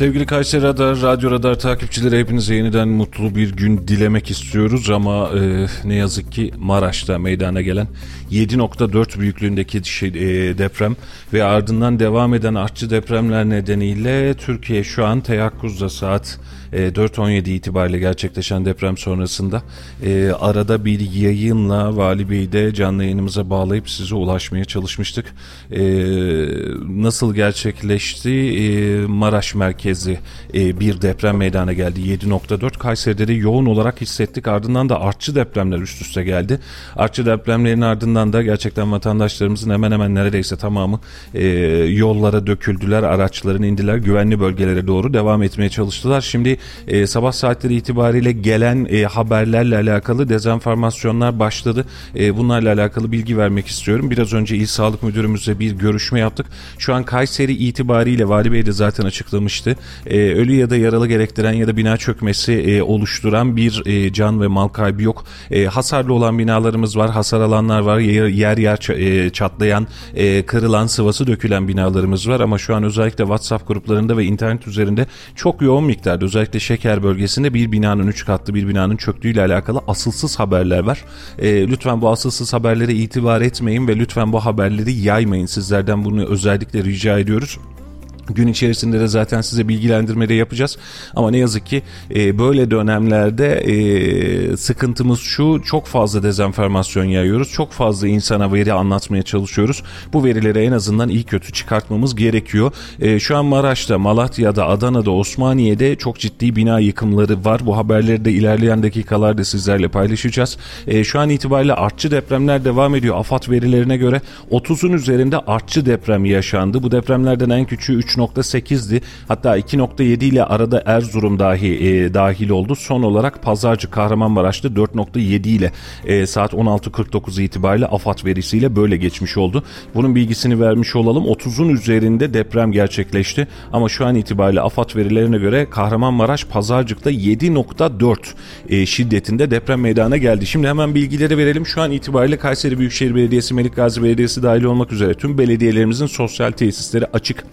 Sevgili Kayseri Radar, Radyo Radar takipçileri hepinize yeniden mutlu bir gün dilemek istiyoruz. Ama e, ne yazık ki Maraş'ta meydana gelen 7.4 büyüklüğündeki şey, e, deprem ve ardından devam eden artçı depremler nedeniyle Türkiye şu an teyakkuzda saat e, 4.17 itibariyle gerçekleşen deprem sonrasında e, arada bir yayınla Vali Bey'i de canlı yayınımıza bağlayıp size ulaşmaya çalışmıştık. E, nasıl gerçekleşti? E, Maraş merkezi e, bir deprem meydana geldi 7.4 Kayseri'de de yoğun olarak hissettik ardından da artçı depremler üst üste geldi. Artçı depremlerin ardından da gerçekten vatandaşlarımızın hemen hemen neredeyse tamamı e, yollara döküldüler araçların indiler güvenli bölgelere doğru devam etmeye çalıştılar. Şimdi e, sabah saatleri itibariyle gelen e, haberlerle alakalı dezenformasyonlar başladı. E, bunlarla alakalı bilgi vermek istiyorum. Biraz önce İl Sağlık Müdürümüzle bir görüşme yaptık. Şu an Kayseri itibariyle Vali Bey de zaten açıklamıştı. E, ölü ya da yaralı gerektiren ya da bina çökmesi e, oluşturan bir e, can ve mal kaybı yok. E, hasarlı olan binalarımız var, hasar alanlar var, yer yer, yer e, çatlayan, e, kırılan, sıvası dökülen binalarımız var ama şu an özellikle WhatsApp gruplarında ve internet üzerinde çok yoğun miktarda özellikle özellikle Şeker bölgesinde bir binanın 3 katlı bir binanın çöktüğüyle alakalı asılsız haberler var. E, lütfen bu asılsız haberlere itibar etmeyin ve lütfen bu haberleri yaymayın. Sizlerden bunu özellikle rica ediyoruz. Gün içerisinde de zaten size bilgilendirme de yapacağız. Ama ne yazık ki e, böyle dönemlerde e, sıkıntımız şu çok fazla dezenformasyon yayıyoruz. Çok fazla insana veri anlatmaya çalışıyoruz. Bu verileri en azından iyi kötü çıkartmamız gerekiyor. E, şu an Maraş'ta, Malatya'da, Adana'da, Osmaniye'de çok ciddi bina yıkımları var. Bu haberleri de ilerleyen dakikalarda sizlerle paylaşacağız. E, şu an itibariyle artçı depremler devam ediyor. AFAD verilerine göre 30'un üzerinde artçı deprem yaşandı. Bu depremlerden en küçüğü 3 3.8'di. Hatta 2.7 ile arada Erzurum dahi e, dahil oldu. Son olarak Pazarcı Kahramanmaraş'ta 4.7 ile e, saat 16.49 itibariyle AFAD verisiyle böyle geçmiş oldu. Bunun bilgisini vermiş olalım. 30'un üzerinde deprem gerçekleşti. Ama şu an itibariyle AFAD verilerine göre Kahramanmaraş Pazarcık'ta 7.4 e, şiddetinde deprem meydana geldi. Şimdi hemen bilgileri verelim. Şu an itibariyle Kayseri Büyükşehir Belediyesi, Melikgazi Belediyesi dahil olmak üzere tüm belediyelerimizin sosyal tesisleri açık.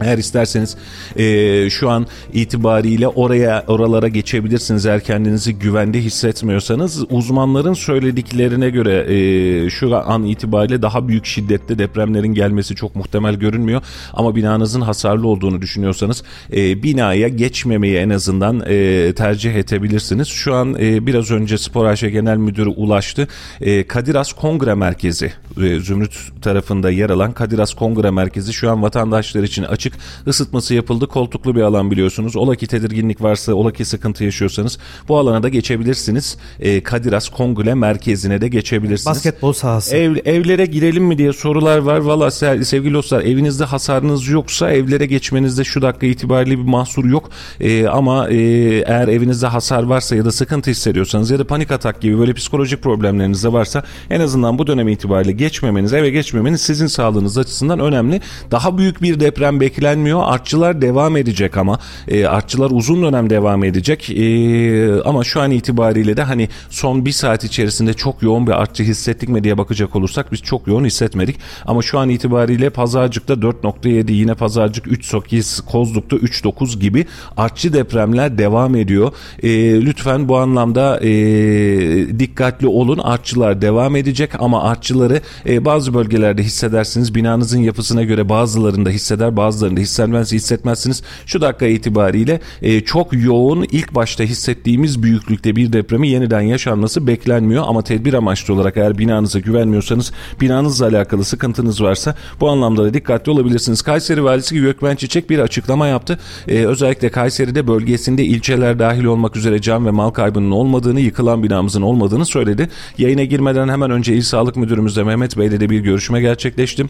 Eğer isterseniz e, şu an itibariyle oraya oralara geçebilirsiniz eğer kendinizi güvende hissetmiyorsanız uzmanların söylediklerine göre e, şu an itibariyle daha büyük şiddette depremlerin gelmesi çok muhtemel görünmüyor ama binanızın hasarlı olduğunu düşünüyorsanız e, binaya geçmemeyi en azından e, tercih edebilirsiniz. Şu an e, biraz önce Spor AŞ Genel Müdürü ulaştı. E, Kadiras Kongre Merkezi e, Zümrüt tarafında yer alan Kadiras Kongre Merkezi şu an vatandaşlar için açık açık. Isıtması yapıldı. Koltuklu bir alan biliyorsunuz. Ola ki tedirginlik varsa, ola ki sıkıntı yaşıyorsanız bu alana da geçebilirsiniz. E, Kadiras Kongre merkezine de geçebilirsiniz. Basketbol sahası. Ev, evlere girelim mi diye sorular var. Valla sevgili dostlar evinizde hasarınız yoksa evlere geçmenizde şu dakika itibariyle bir mahsur yok. E, ama e, eğer evinizde hasar varsa ya da sıkıntı hissediyorsanız ya da panik atak gibi böyle psikolojik problemleriniz de varsa en azından bu dönem itibariyle geçmemeniz, eve geçmemeniz sizin sağlığınız açısından önemli. Daha büyük bir deprem bekliyorsanız beklenmiyor. Artçılar devam edecek ama e, artçılar uzun dönem devam edecek. E, ama şu an itibariyle de hani son bir saat içerisinde çok yoğun bir artçı hissettik mi diye bakacak olursak biz çok yoğun hissetmedik. Ama şu an itibariyle Pazarcık'ta 4.7 yine Pazarcık 3.8 Kozluk'ta 3.9 gibi artçı depremler devam ediyor. E, lütfen bu anlamda e, dikkatli olun. Artçılar devam edecek ama artçıları e, bazı bölgelerde hissedersiniz. Binanızın yapısına göre bazılarında hisseder bazılarında bazılarında hissetmez hissetmezsiniz. Şu dakika itibariyle e, çok yoğun ilk başta hissettiğimiz büyüklükte bir depremi yeniden yaşanması beklenmiyor ama tedbir amaçlı olarak eğer binanıza güvenmiyorsanız binanızla alakalı sıkıntınız varsa bu anlamda da dikkatli olabilirsiniz. Kayseri Valisi Gökmen Çiçek bir açıklama yaptı. E, özellikle Kayseri'de bölgesinde ilçeler dahil olmak üzere can ve mal kaybının olmadığını, yıkılan binamızın olmadığını söyledi. Yayına girmeden hemen önce İl Sağlık Müdürümüzle Mehmet Bey'le de bir görüşme gerçekleştim.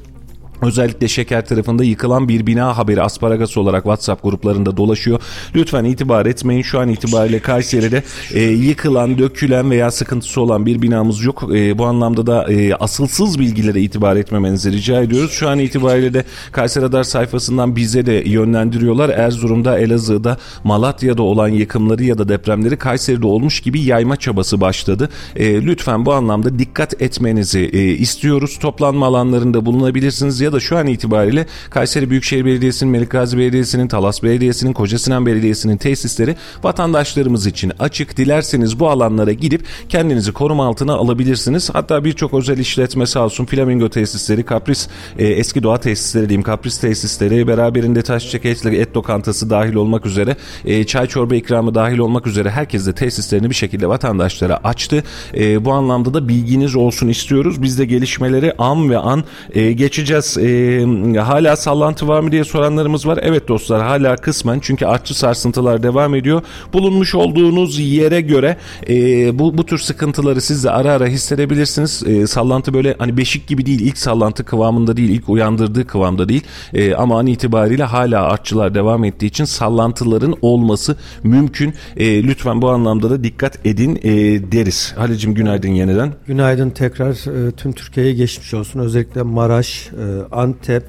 Özellikle şeker tarafında yıkılan bir bina haberi asparagas olarak WhatsApp gruplarında dolaşıyor. Lütfen itibar etmeyin. Şu an itibariyle Kayseri'de e, yıkılan, dökülen veya sıkıntısı olan bir binamız yok. E, bu anlamda da e, asılsız bilgilere itibar etmemenizi rica ediyoruz. Şu an itibariyle de Kayseri Radar sayfasından bize de yönlendiriyorlar. Erzurum'da, Elazığ'da, Malatya'da olan yıkımları ya da depremleri Kayseri'de olmuş gibi yayma çabası başladı. E, lütfen bu anlamda dikkat etmenizi e, istiyoruz. Toplanma alanlarında bulunabilirsiniz ya da şu an itibariyle Kayseri Büyükşehir Belediyesi'nin, Melikgazi Belediyesi'nin, Talas Belediyesi'nin, Kocasinan Belediyesi'nin tesisleri vatandaşlarımız için açık. Dilerseniz bu alanlara gidip kendinizi koruma altına alabilirsiniz. Hatta birçok özel işletme sağ olsun Flamingo tesisleri, Kapris e, eski doğa tesisleri diyeyim, Kapris tesisleri beraberinde taş çekeçli et lokantası dahil olmak üzere e, çay çorba ikramı dahil olmak üzere herkes de tesislerini bir şekilde vatandaşlara açtı. E, bu anlamda da bilginiz olsun istiyoruz. Biz de gelişmeleri an ve an e, geçeceğiz. E, hala sallantı var mı diye soranlarımız var. Evet dostlar hala kısmen çünkü artçı sarsıntılar devam ediyor. Bulunmuş olduğunuz yere göre e, bu, bu tür sıkıntıları siz de ara ara hissedebilirsiniz. E, sallantı böyle hani beşik gibi değil ilk sallantı kıvamında değil ilk uyandırdığı kıvamda değil e, ama an itibariyle hala artçılar devam ettiği için sallantıların olması mümkün. E, lütfen bu anlamda da dikkat edin e, deriz. Halicim günaydın yeniden. Günaydın tekrar e, tüm Türkiye'ye geçmiş olsun. Özellikle Maraş, e, Antep,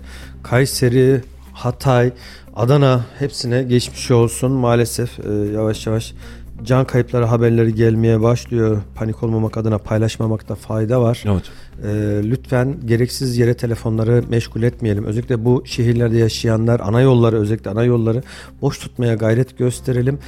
Kayseri, Hatay, Adana hepsine geçmiş olsun. Maalesef e, yavaş yavaş can kayıpları haberleri gelmeye başlıyor. Panik olmamak adına paylaşmamakta fayda var. Evet. E, lütfen gereksiz yere telefonları meşgul etmeyelim. Özellikle bu şehirlerde yaşayanlar ana yolları özellikle ana yolları boş tutmaya gayret gösterelim.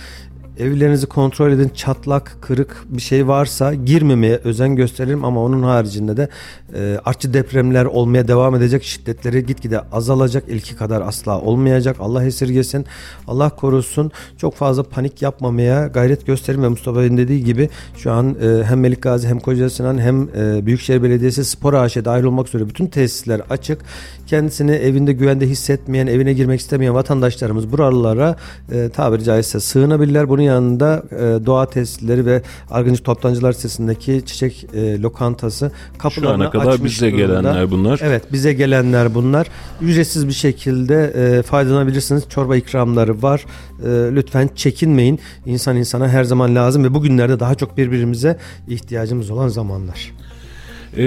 Evlerinizi kontrol edin. Çatlak, kırık bir şey varsa girmemeye özen gösterelim ama onun haricinde de e, artçı depremler olmaya devam edecek. Şiddetleri gitgide azalacak. ilki kadar asla olmayacak. Allah esirgesin. Allah korusun. Çok fazla panik yapmamaya gayret gösterin ve Mustafa Bey'in dediği gibi şu an e, hem Melik Gazi hem Koca hem e, Büyükşehir Belediyesi Spor AŞ dahil olmak üzere bütün tesisler açık. Kendisini evinde güvende hissetmeyen, evine girmek istemeyen vatandaşlarımız buralara e, tabiri caizse sığınabilirler. Bunun yanında e, doğa tesisleri ve Argıncık Toptancılar sitesindeki çiçek e, lokantası kapılarını Şu ana kadar açmış bize durumda. gelenler bunlar. Evet bize gelenler bunlar. Ücretsiz bir şekilde e, faydalanabilirsiniz. Çorba ikramları var. E, lütfen çekinmeyin. İnsan insana her zaman lazım ve bugünlerde daha çok birbirimize ihtiyacımız olan zamanlar. Ee,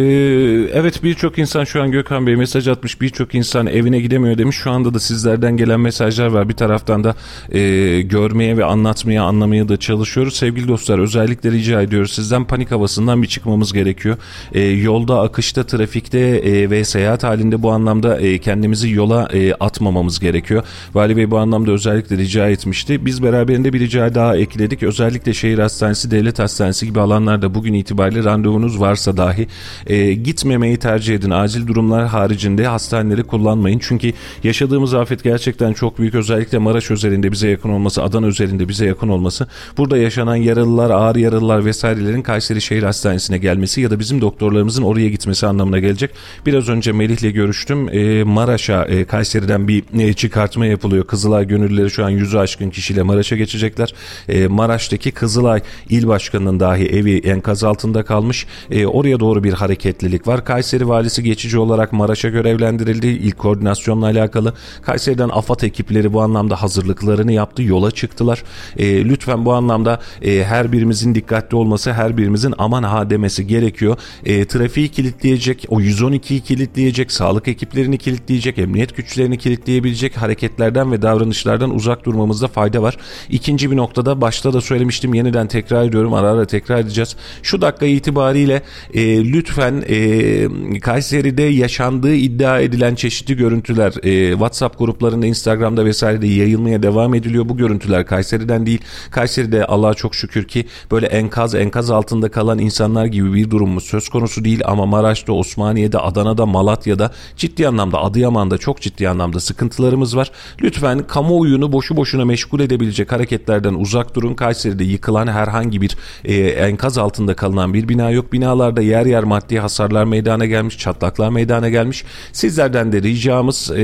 evet birçok insan şu an Gökhan Bey mesaj atmış birçok insan evine gidemiyor demiş. Şu anda da sizlerden gelen mesajlar var. Bir taraftan da e, görmeye ve anlatmaya anlamaya da çalışıyoruz. Sevgili dostlar özellikle rica ediyoruz sizden panik havasından bir çıkmamız gerekiyor. E, yolda, akışta, trafikte e, ve seyahat halinde bu anlamda e, kendimizi yola e, atmamamız gerekiyor. Vali Bey bu anlamda özellikle rica etmişti. Biz beraberinde bir rica daha ekledik. Özellikle şehir hastanesi, devlet hastanesi gibi alanlarda bugün itibariyle randevunuz varsa dahi e, gitmemeyi tercih edin. Acil durumlar haricinde hastaneleri kullanmayın. Çünkü yaşadığımız afet gerçekten çok büyük. Özellikle Maraş özelinde bize yakın olması, Adana özelinde bize yakın olması. Burada yaşanan yaralılar, ağır yaralılar vesairelerin Kayseri Şehir Hastanesi'ne gelmesi ya da bizim doktorlarımızın oraya gitmesi anlamına gelecek. Biraz önce Melih'le görüştüm. E, Maraş'a, e, Kayseri'den bir e, çıkartma yapılıyor. Kızılay gönüllüleri şu an yüzü aşkın kişiyle Maraş'a geçecekler. E, Maraş'taki Kızılay il başkanının dahi evi enkaz altında kalmış. E, oraya doğru bir hareketlilik var. Kayseri valisi geçici olarak Maraş'a görevlendirildi. İlk koordinasyonla alakalı. Kayseri'den AFAD ekipleri bu anlamda hazırlıklarını yaptı. Yola çıktılar. E, lütfen bu anlamda e, her birimizin dikkatli olması, her birimizin aman ha demesi gerekiyor. E, trafiği kilitleyecek, o 112'yi kilitleyecek, sağlık ekiplerini kilitleyecek, emniyet güçlerini kilitleyebilecek hareketlerden ve davranışlardan uzak durmamızda fayda var. İkinci bir noktada başta da söylemiştim yeniden tekrar ediyorum ara ara tekrar edeceğiz. Şu dakika itibariyle e, lütfen e, Kayseri'de yaşandığı iddia edilen çeşitli görüntüler e, WhatsApp gruplarında Instagram'da vesairede yayılmaya devam ediliyor. Bu görüntüler Kayseri'den değil. Kayseri'de Allah'a çok şükür ki böyle enkaz enkaz altında kalan insanlar gibi bir durumumuz söz konusu değil ama Maraş'ta, Osmaniye'de, Adana'da, Malatya'da ciddi anlamda Adıyaman'da çok ciddi anlamda sıkıntılarımız var. Lütfen kamuoyunu boşu boşuna meşgul edebilecek hareketlerden uzak durun. Kayseri'de yıkılan herhangi bir e, enkaz altında kalınan bir bina yok. Binalarda yer yer maddi hasarlar meydana gelmiş, çatlaklar meydana gelmiş. Sizlerden de ricamız e,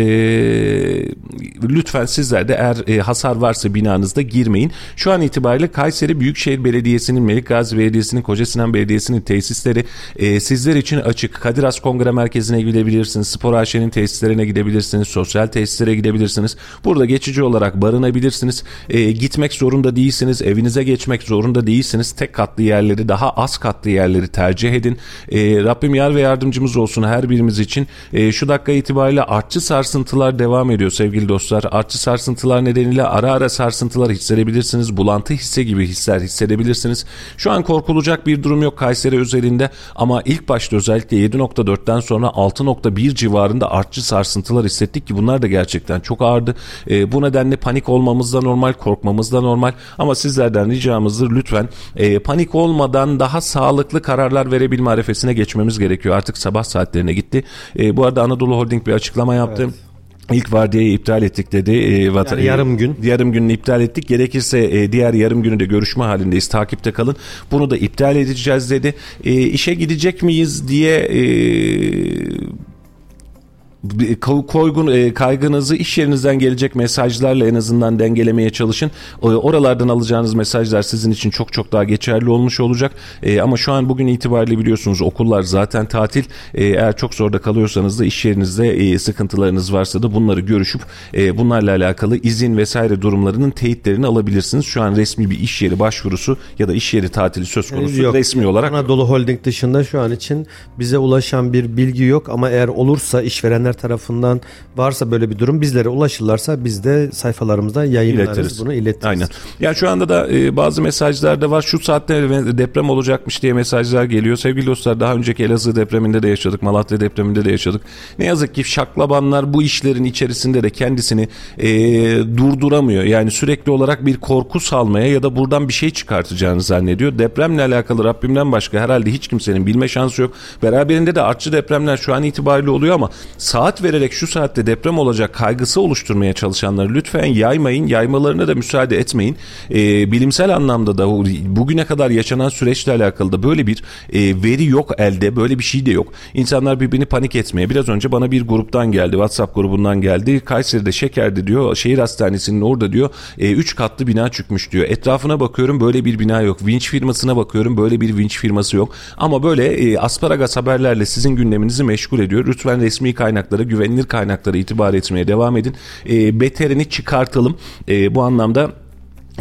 lütfen sizler de eğer e, hasar varsa binanızda girmeyin. Şu an itibariyle Kayseri Büyükşehir Belediyesi'nin, Melik Gazi Belediyesi'nin, Kocasinan Belediyesi'nin tesisleri e, sizler için açık. Kadir Has Kongre Merkezi'ne gidebilirsiniz. Spor AŞ'nin tesislerine gidebilirsiniz. Sosyal tesislere gidebilirsiniz. Burada geçici olarak barınabilirsiniz. E, gitmek zorunda değilsiniz. Evinize geçmek zorunda değilsiniz. Tek katlı yerleri, daha az katlı yerleri tercih edin. E, Rabbim yar ve yardımcımız olsun her birimiz için. E, şu dakika itibariyle artçı sarsıntılar devam ediyor sevgili dostlar. Artçı sarsıntılar nedeniyle ara ara sarsıntılar hissedebilirsiniz. Bulantı hisse gibi hisler hissedebilirsiniz. Şu an korkulacak bir durum yok Kayseri özelinde ama ilk başta özellikle 7.4'ten sonra 6.1 civarında artçı sarsıntılar hissettik ki bunlar da gerçekten çok ağırdı. E, bu nedenle panik olmamız da normal, korkmamız da normal ama sizlerden ricamızdır lütfen e, panik olmadan daha sağlıklı kararlar verebilme arefesine geçmemiz gerekiyor. Artık sabah saatlerine gitti. E, bu arada Anadolu Holding bir açıklama yaptı. Evet. İlk vardiyayı iptal ettik dedi. E, vatan, yani yarım gün. E, yarım gününü iptal ettik. Gerekirse e, diğer yarım günü de görüşme halindeyiz. Takipte kalın. Bunu da iptal edeceğiz dedi. E, işe gidecek miyiz diye e, koygun e, kaygınızı iş yerinizden gelecek mesajlarla en azından dengelemeye çalışın. Oralardan alacağınız mesajlar sizin için çok çok daha geçerli olmuş olacak. E, ama şu an bugün itibariyle biliyorsunuz okullar zaten tatil. E, eğer çok zorda kalıyorsanız da iş yerinizde sıkıntılarınız varsa da bunları görüşüp bunlarla alakalı izin vesaire durumlarının teyitlerini alabilirsiniz. Şu an resmi bir iş yeri başvurusu ya da iş yeri tatili söz konusu yok. resmi olarak. Anadolu Holding dışında şu an için bize ulaşan bir bilgi yok ama eğer olursa işverenler tarafından varsa böyle bir durum bizlere ulaşırlarsa biz de sayfalarımızda yayınlarız İletiriz. bunu iletiriz. Aynen. Yani şu anda da e, bazı mesajlar da var. Şu saatte deprem olacakmış diye mesajlar geliyor. Sevgili dostlar daha önceki Elazığ depreminde de yaşadık. Malatya depreminde de yaşadık. Ne yazık ki şaklabanlar bu işlerin içerisinde de kendisini e, durduramıyor. Yani sürekli olarak bir korku salmaya ya da buradan bir şey çıkartacağını zannediyor. Depremle alakalı Rabbimden başka herhalde hiç kimsenin bilme şansı yok. Beraberinde de artçı depremler şu an itibariyle oluyor ama sağ saat vererek şu saatte deprem olacak kaygısı oluşturmaya çalışanları lütfen yaymayın. Yaymalarına da müsaade etmeyin. E, bilimsel anlamda da bugüne kadar yaşanan süreçle alakalı da böyle bir e, veri yok elde. Böyle bir şey de yok. İnsanlar birbirini panik etmeye. Biraz önce bana bir gruptan geldi. WhatsApp grubundan geldi. Kayseri'de Şeker'de diyor. Şehir hastanesinin orada diyor. 3 e, katlı bina çıkmış diyor. Etrafına bakıyorum böyle bir bina yok. Vinç firmasına bakıyorum böyle bir vinç firması yok. Ama böyle e, asparagas haberlerle sizin gündeminizi meşgul ediyor. Lütfen resmi kaynaklar kaynaklara, güvenilir kaynaklara itibar etmeye devam edin. E, beterini çıkartalım. E, bu anlamda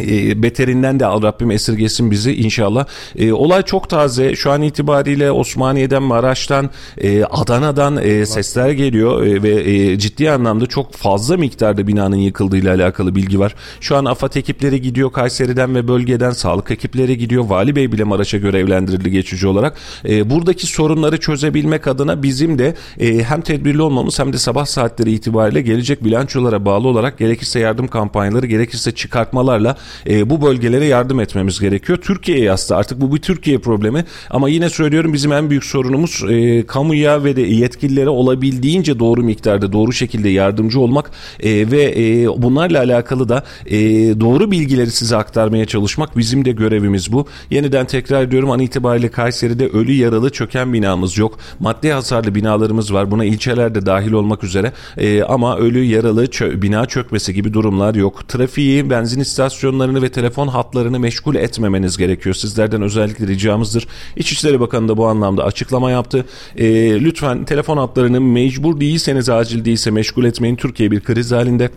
e, beterinden de al Rabbim esirgesin bizi inşallah. E, olay çok taze. Şu an itibariyle Osmaniye'den, Maraş'tan, e, Adana'dan e, sesler geliyor e, ve e, ciddi anlamda çok fazla miktarda binanın yıkıldığıyla alakalı bilgi var. Şu an AFAD ekipleri gidiyor Kayseri'den ve bölgeden sağlık ekipleri gidiyor. Vali Bey bile Maraş'a görevlendirildi geçici olarak. E, buradaki sorunları çözebilmek adına bizim de e, hem tedbirli olmamız hem de sabah saatleri itibariyle gelecek bilançolara bağlı olarak gerekirse yardım kampanyaları gerekirse çıkartmalarla e, bu bölgelere yardım etmemiz gerekiyor. Türkiye'ye yastı artık bu bir Türkiye problemi ama yine söylüyorum bizim en büyük sorunumuz e, kamuya ve de yetkililere olabildiğince doğru miktarda doğru şekilde yardımcı olmak e, ve e, bunlarla alakalı da e, doğru bilgileri size aktarmaya çalışmak bizim de görevimiz bu. Yeniden tekrar ediyorum an itibariyle Kayseri'de ölü yaralı çöken binamız yok. Maddi hasarlı binalarımız var. Buna ilçelerde dahil olmak üzere e, ama ölü yaralı çö bina çökmesi gibi durumlar yok. Trafiği, benzin istasyonu istasyonlarını ve telefon hatlarını meşgul etmemeniz gerekiyor. Sizlerden özellikle ricamızdır. İçişleri Bakanı da bu anlamda açıklama yaptı. E, lütfen telefon hatlarını mecbur değilseniz acil değilse meşgul etmeyin. Türkiye bir kriz halinde.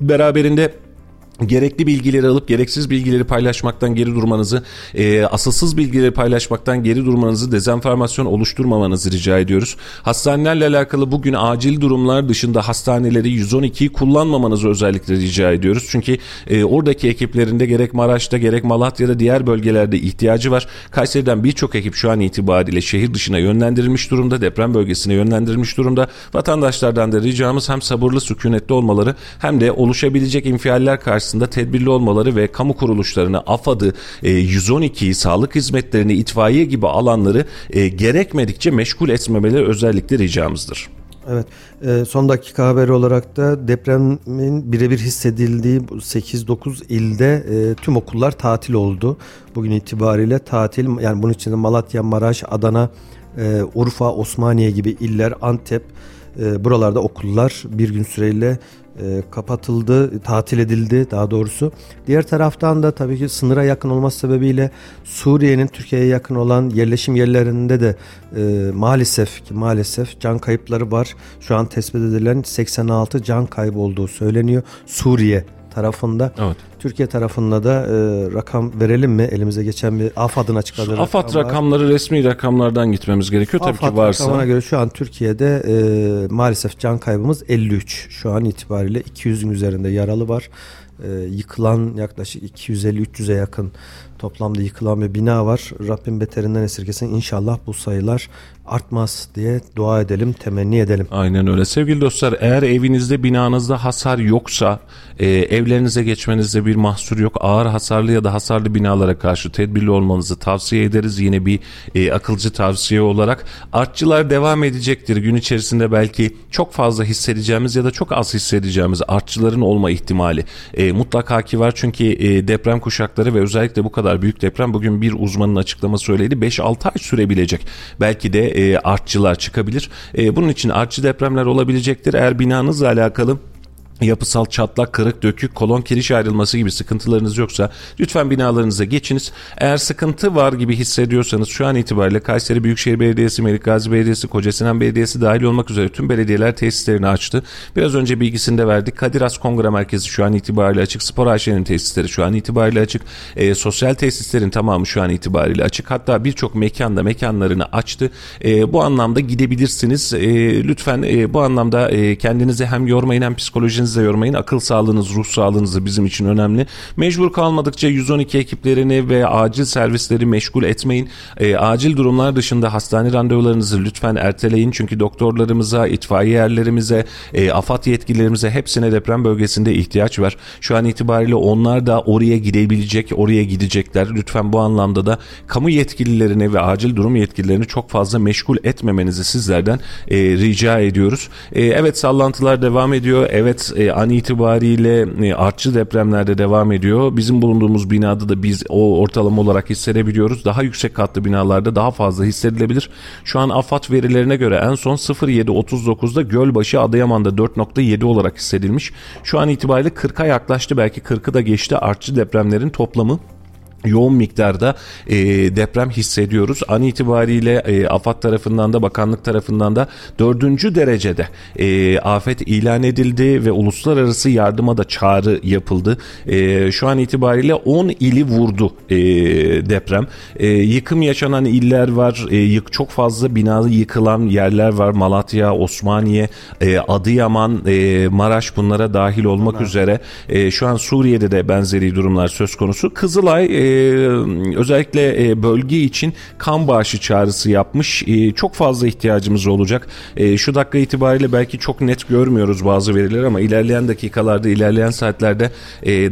Beraberinde gerekli bilgileri alıp gereksiz bilgileri paylaşmaktan geri durmanızı, e, asılsız bilgileri paylaşmaktan geri durmanızı, dezenformasyon oluşturmamanızı rica ediyoruz. Hastanelerle alakalı bugün acil durumlar dışında hastaneleri 112'yi kullanmamanızı özellikle rica ediyoruz. Çünkü e, oradaki ekiplerinde gerek Maraş'ta gerek Malatya'da diğer bölgelerde ihtiyacı var. Kayseri'den birçok ekip şu an itibariyle şehir dışına yönlendirilmiş durumda, deprem bölgesine yönlendirilmiş durumda. Vatandaşlardan da ricamız hem sabırlı, sükunetli olmaları hem de oluşabilecek infialler karşısında karşısında tedbirli olmaları ve kamu kuruluşlarını, AFAD'ı, e, 112'yi, sağlık hizmetlerini, itfaiye gibi alanları e, gerekmedikçe meşgul etmemeleri özellikle ricamızdır. Evet, e, son dakika haberi olarak da depremin birebir hissedildiği 8-9 ilde e, tüm okullar tatil oldu. Bugün itibariyle tatil, yani bunun içinde Malatya, Maraş, Adana, e, Urfa, Osmaniye gibi iller, Antep, buralarda okullar bir gün süreyle e, kapatıldı, tatil edildi daha doğrusu. Diğer taraftan da tabii ki sınıra yakın olması sebebiyle Suriye'nin Türkiye'ye yakın olan yerleşim yerlerinde de e, maalesef ki maalesef can kayıpları var. Şu an tespit edilen 86 can kaybı olduğu söyleniyor. Suriye tarafında. Evet. Türkiye tarafında da e, rakam verelim mi? Elimize geçen bir AFAD'ın açıkladığı AFAD rakam var. rakamları resmi rakamlardan gitmemiz gerekiyor. Tabii AFAD ki varsa. rakamına göre şu an Türkiye'de e, maalesef can kaybımız 53. Şu an itibariyle 200'ün üzerinde yaralı var. E, yıkılan yaklaşık 250-300'e yakın toplamda yıkılan bir bina var. Rabbim beterinden esirgesin. İnşallah bu sayılar artmaz diye dua edelim, temenni edelim. Aynen öyle. Sevgili dostlar eğer evinizde binanızda hasar yoksa e, evlerinize geçmenizde bir mahsur yok. Ağır hasarlı ya da hasarlı binalara karşı tedbirli olmanızı tavsiye ederiz. Yine bir e, akılcı tavsiye olarak. Artçılar devam edecektir. Gün içerisinde belki çok fazla hissedeceğimiz ya da çok az hissedeceğimiz artçıların olma ihtimali e, mutlaka ki var. Çünkü e, deprem kuşakları ve özellikle bu kadar büyük deprem bugün bir uzmanın açıklaması öyleydi. 5-6 ay sürebilecek. Belki de e, artçılar çıkabilir. E, bunun için artçı depremler olabilecektir. Eğer binanızla alakalı yapısal çatlak, kırık, dökük, kolon kiriş ayrılması gibi sıkıntılarınız yoksa lütfen binalarınıza geçiniz. Eğer sıkıntı var gibi hissediyorsanız şu an itibariyle Kayseri Büyükşehir Belediyesi, Melikgazi Belediyesi, Kocasinan Belediyesi dahil olmak üzere tüm belediyeler tesislerini açtı. Biraz önce bilgisini de verdik. Kadir Has Kongre Merkezi şu an itibariyle açık. Spor AŞ'nin tesisleri şu an itibariyle açık. E, sosyal tesislerin tamamı şu an itibariyle açık. Hatta birçok mekanda mekanlarını açtı. E, bu anlamda gidebilirsiniz. E, lütfen e, bu anlamda e, kendinizi hem yormayın hem psikolojinizi kendinizi de yormayın. Akıl sağlığınız, ruh sağlığınız da bizim için önemli. Mecbur kalmadıkça 112 ekiplerini ve acil servisleri meşgul etmeyin. E, acil durumlar dışında hastane randevularınızı lütfen erteleyin. Çünkü doktorlarımıza, itfaiye yerlerimize, e, AFAD yetkililerimize hepsine deprem bölgesinde ihtiyaç var. Şu an itibariyle onlar da oraya gidebilecek, oraya gidecekler. Lütfen bu anlamda da kamu yetkililerini ve acil durum yetkililerini çok fazla meşgul etmemenizi sizlerden e, rica ediyoruz. E, evet sallantılar devam ediyor. Evet e, an itibariyle e, artçı depremlerde devam ediyor. Bizim bulunduğumuz binada da biz o ortalama olarak hissedebiliyoruz. Daha yüksek katlı binalarda daha fazla hissedilebilir. Şu an AFAD verilerine göre en son 07.39'da Gölbaşı Adıyaman'da 4.7 olarak hissedilmiş. Şu an itibariyle 40'a yaklaştı belki 40'ı da geçti artçı depremlerin toplamı yoğun miktarda e, deprem hissediyoruz. An itibariyle e, AFAD tarafından da bakanlık tarafından da dördüncü derecede e, afet ilan edildi ve uluslararası yardıma da çağrı yapıldı. E, şu an itibariyle 10 ili vurdu e, deprem. E, yıkım yaşanan iller var. E, yık çok fazla bina yıkılan yerler var. Malatya, Osmaniye, e, Adıyaman, e, Maraş bunlara dahil olmak evet. üzere. E, şu an Suriye'de de benzeri durumlar söz konusu. Kızılay e, özellikle e, bölge için kan bağışı çağrısı yapmış. E, çok fazla ihtiyacımız olacak. E, şu dakika itibariyle belki çok net görmüyoruz bazı veriler ama ilerleyen dakikalarda, ilerleyen saatlerde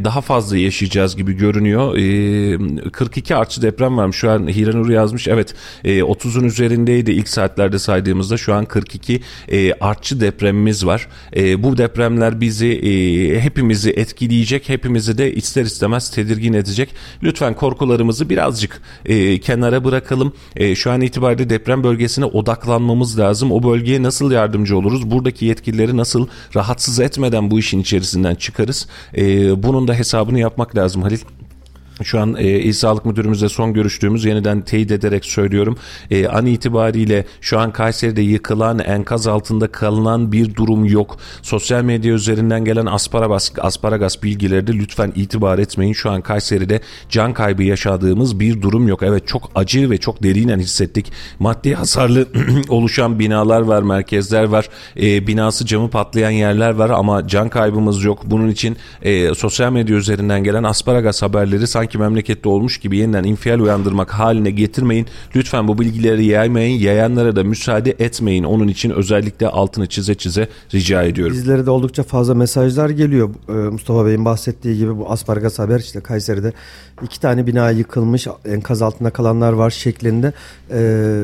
daha fazla yaşayacağız gibi görünüyor. E, 42 artçı deprem varmış. Şu an Hiranur yazmış. Evet e, 30'un üzerindeydi ilk saatlerde saydığımızda. Şu an 42 e, artçı depremimiz var. Bu depremler bizi hepimizi etkileyecek. Hepimizi de ister istemez tedirgin edecek. Lütfen korkularımızı birazcık e, kenara bırakalım. E, şu an itibariyle deprem bölgesine odaklanmamız lazım. O bölgeye nasıl yardımcı oluruz? Buradaki yetkilileri nasıl rahatsız etmeden bu işin içerisinden çıkarız? E, bunun da hesabını yapmak lazım Halil. Şu an e, İl Sağlık Müdürümüzle son görüştüğümüz yeniden teyit ederek söylüyorum. E, an itibariyle şu an Kayseri'de yıkılan enkaz altında kalınan bir durum yok. Sosyal medya üzerinden gelen asparagas, asparagas bilgileri de lütfen itibar etmeyin. Şu an Kayseri'de can kaybı yaşadığımız bir durum yok. Evet çok acı ve çok derinen hissettik. Maddi hasarlı oluşan binalar var, merkezler var. E, binası camı patlayan yerler var ama can kaybımız yok. Bunun için e, sosyal medya üzerinden gelen asparagas haberleri sanki sanki memlekette olmuş gibi yeniden infial uyandırmak haline getirmeyin. Lütfen bu bilgileri yaymayın. Yayanlara da müsaade etmeyin. Onun için özellikle altını çize çize rica ediyorum. Bizlere de oldukça fazla mesajlar geliyor. Ee, Mustafa Bey'in bahsettiği gibi bu Aspargas haber işte Kayseri'de iki tane bina yıkılmış enkaz altında kalanlar var şeklinde. Ee,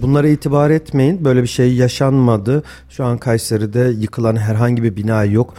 bunlara itibar etmeyin. Böyle bir şey yaşanmadı. Şu an Kayseri'de yıkılan herhangi bir bina yok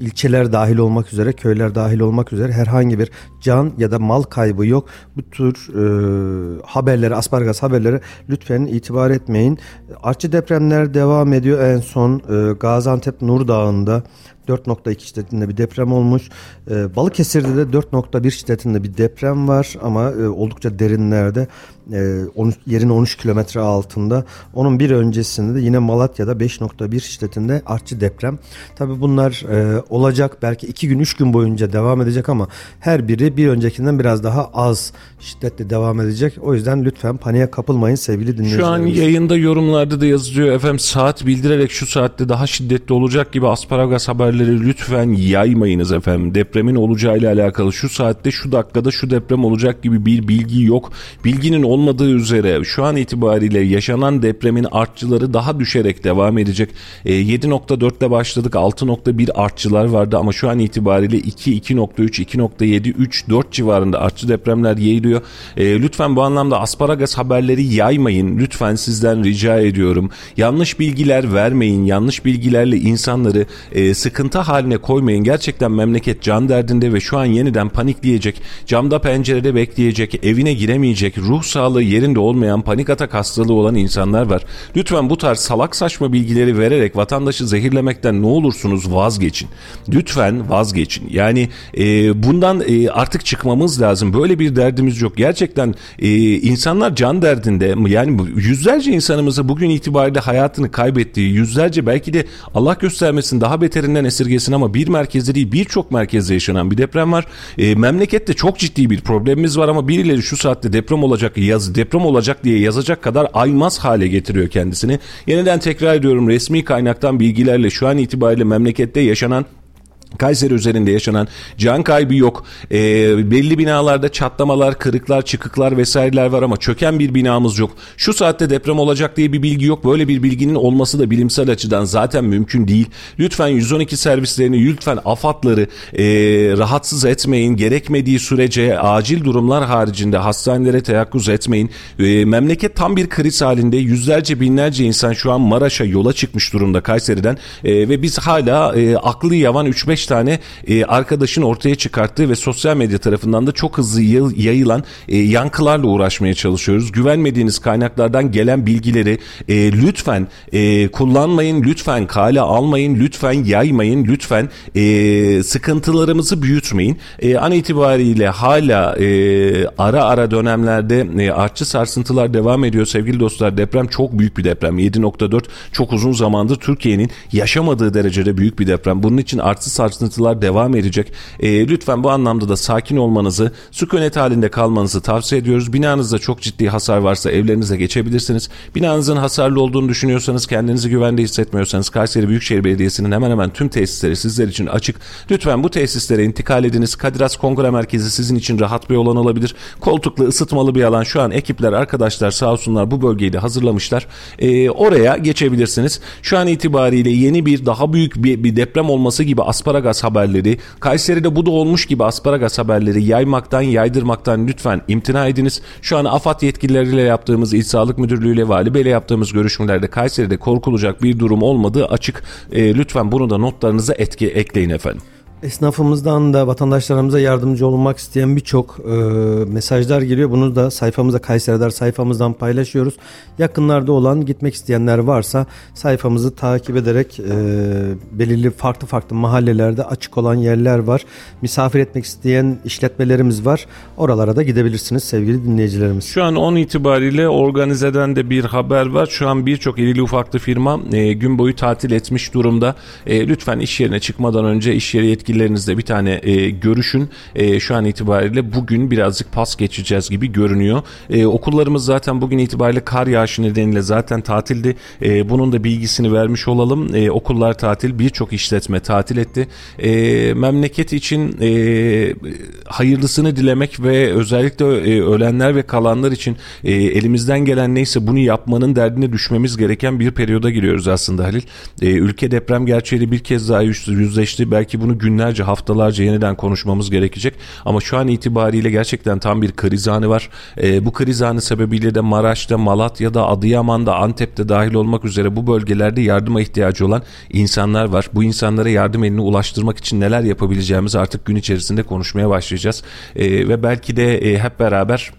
ilçeler dahil olmak üzere, köyler dahil olmak üzere herhangi bir can ya da mal kaybı yok. Bu tür e, haberlere, aspargas haberlere lütfen itibar etmeyin. Artçı depremler devam ediyor. En son e, Gaziantep Nur Dağı'nda 4.2 şiddetinde bir deprem olmuş. E, Balıkesir'de de 4.1 şiddetinde bir deprem var ama e, oldukça derinlerde e, 13, yerin 13 kilometre altında. Onun bir öncesinde de yine Malatya'da 5.1 şiddetinde artçı deprem. Tabi bunlar e, olacak belki 2 gün 3 gün boyunca devam edecek ama her biri bir öncekinden biraz daha az şiddetle devam edecek. O yüzden lütfen paniğe kapılmayın sevgili dinleyiciler. Şu an yayında yorumlarda da yazılıyor efendim saat bildirerek şu saatte daha şiddetli olacak gibi asparagas haberleri lütfen yaymayınız efendim. Depremin olacağıyla alakalı şu saatte şu dakikada şu deprem olacak gibi bir bilgi yok. Bilginin olmadığı üzere şu an itibariyle yaşanan depremin artçıları daha düşerek devam edecek. E, 7.4'te başladık 6.1 artçılar vardı ama şu an itibariyle 2, 2.3, 2.7, 3, 4 civarında artçı depremler yayılıyor. E, lütfen bu anlamda asparagas haberleri yaymayın. Lütfen sizden rica ediyorum. Yanlış bilgiler vermeyin. Yanlış bilgilerle insanları e, sıkıntı haline koymayın. Gerçekten memleket can derdinde ve şu an yeniden panikleyecek. Camda pencerede bekleyecek, evine giremeyecek, ruh sağlığı yerinde olmayan panik atak hastalığı olan insanlar var. Lütfen bu tarz salak saçma bilgileri vererek vatandaşı zehirlemekten ne olursunuz vazgeçin. Lütfen vazgeçin. Yani e, bundan e, artık çıkmamız lazım. Böyle bir derdimiz yok. Gerçekten e, insanlar can derdinde. Yani yüzlerce insanımızı bugün itibariyle hayatını kaybettiği, yüzlerce belki de Allah göstermesin daha beterinden esirgesin ama bir merkezde değil birçok merkezde yaşanan bir deprem var. E, memlekette çok ciddi bir problemimiz var ama birileri şu saatte deprem olacak yaz deprem olacak diye yazacak kadar aymaz hale getiriyor kendisini. Yeniden tekrar ediyorum resmi kaynaktan bilgilerle şu an itibariyle memlekette yaşanan Kayseri üzerinde yaşanan can kaybı yok. E, belli binalarda çatlamalar, kırıklar, çıkıklar vesaireler var ama çöken bir binamız yok. Şu saatte deprem olacak diye bir bilgi yok. Böyle bir bilginin olması da bilimsel açıdan zaten mümkün değil. Lütfen 112 servislerini, lütfen afatları e, rahatsız etmeyin. Gerekmediği sürece acil durumlar haricinde hastanelere teyakkuz etmeyin. E, memleket tam bir kriz halinde. Yüzlerce binlerce insan şu an Maraş'a yola çıkmış durumda Kayseri'den. E, ve biz hala e, aklı yavan 3-5 tane e, arkadaşın ortaya çıkarttığı ve sosyal medya tarafından da çok hızlı yayılan e, yankılarla uğraşmaya çalışıyoruz. Güvenmediğiniz kaynaklardan gelen bilgileri e, lütfen e, kullanmayın, lütfen kale almayın, lütfen yaymayın, lütfen e, sıkıntılarımızı büyütmeyin. E, an itibariyle hala e, ara ara dönemlerde e, artçı sarsıntılar devam ediyor sevgili dostlar. Deprem çok büyük bir deprem. 7.4 çok uzun zamandır Türkiye'nin yaşamadığı derecede büyük bir deprem. Bunun için artçı sarsıntılar sarsıntılar devam edecek. E, lütfen bu anlamda da sakin olmanızı, sükunet halinde kalmanızı tavsiye ediyoruz. Binanızda çok ciddi hasar varsa evlerinize geçebilirsiniz. Binanızın hasarlı olduğunu düşünüyorsanız, kendinizi güvende hissetmiyorsanız Kayseri Büyükşehir Belediyesi'nin hemen hemen tüm tesisleri sizler için açık. Lütfen bu tesislere intikal ediniz. Kadiras Kongre Merkezi sizin için rahat bir olan olabilir. Koltuklu, ısıtmalı bir alan. Şu an ekipler, arkadaşlar sağ olsunlar bu bölgeyi de hazırlamışlar. E, oraya geçebilirsiniz. Şu an itibariyle yeni bir daha büyük bir, bir deprem olması gibi asparagas asparagas haberleri, Kayseri'de bu da olmuş gibi asparagas haberleri yaymaktan, yaydırmaktan lütfen imtina ediniz. Şu an AFAD yetkilileriyle yaptığımız İl Sağlık Müdürlüğü ile Vali Bey'le yaptığımız görüşmelerde Kayseri'de korkulacak bir durum olmadığı açık. E, lütfen bunu da notlarınıza etki ekleyin efendim. Esnafımızdan da vatandaşlarımıza yardımcı olmak isteyen birçok e, mesajlar geliyor. Bunu da sayfamıza Kayseri'der sayfamızdan paylaşıyoruz. Yakınlarda olan gitmek isteyenler varsa sayfamızı takip ederek e, belirli farklı farklı mahallelerde açık olan yerler var. Misafir etmek isteyen işletmelerimiz var. Oralara da gidebilirsiniz sevgili dinleyicilerimiz. Şu an 10 itibariyle organizeden de bir haber var. Şu an birçok irili ufaklı firma e, gün boyu tatil etmiş durumda. E, lütfen iş yerine çıkmadan önce iş yeri yetkili yetkililerinizle bir tane e, görüşün. E, şu an itibariyle bugün birazcık pas geçeceğiz gibi görünüyor. E, okullarımız zaten bugün itibariyle kar yağışı nedeniyle zaten tatildi. E, bunun da bilgisini vermiş olalım. E, okullar tatil, birçok işletme tatil etti. E, memleket için e, hayırlısını dilemek ve özellikle e, ölenler ve kalanlar için e, elimizden gelen neyse bunu yapmanın derdine düşmemiz gereken bir periyoda giriyoruz aslında Halil. E, ülke deprem gerçeğiyle bir kez daha yüzleşti. Belki bunu günler günlerce haftalarca yeniden konuşmamız gerekecek. Ama şu an itibariyle gerçekten tam bir kriz anı var. E, bu kriz anı sebebiyle de Maraş'ta, Malatya'da, Adıyaman'da, Antep'te dahil olmak üzere bu bölgelerde yardıma ihtiyacı olan insanlar var. Bu insanlara yardım elini ulaştırmak için neler yapabileceğimizi artık gün içerisinde konuşmaya başlayacağız. E, ve belki de e, hep beraber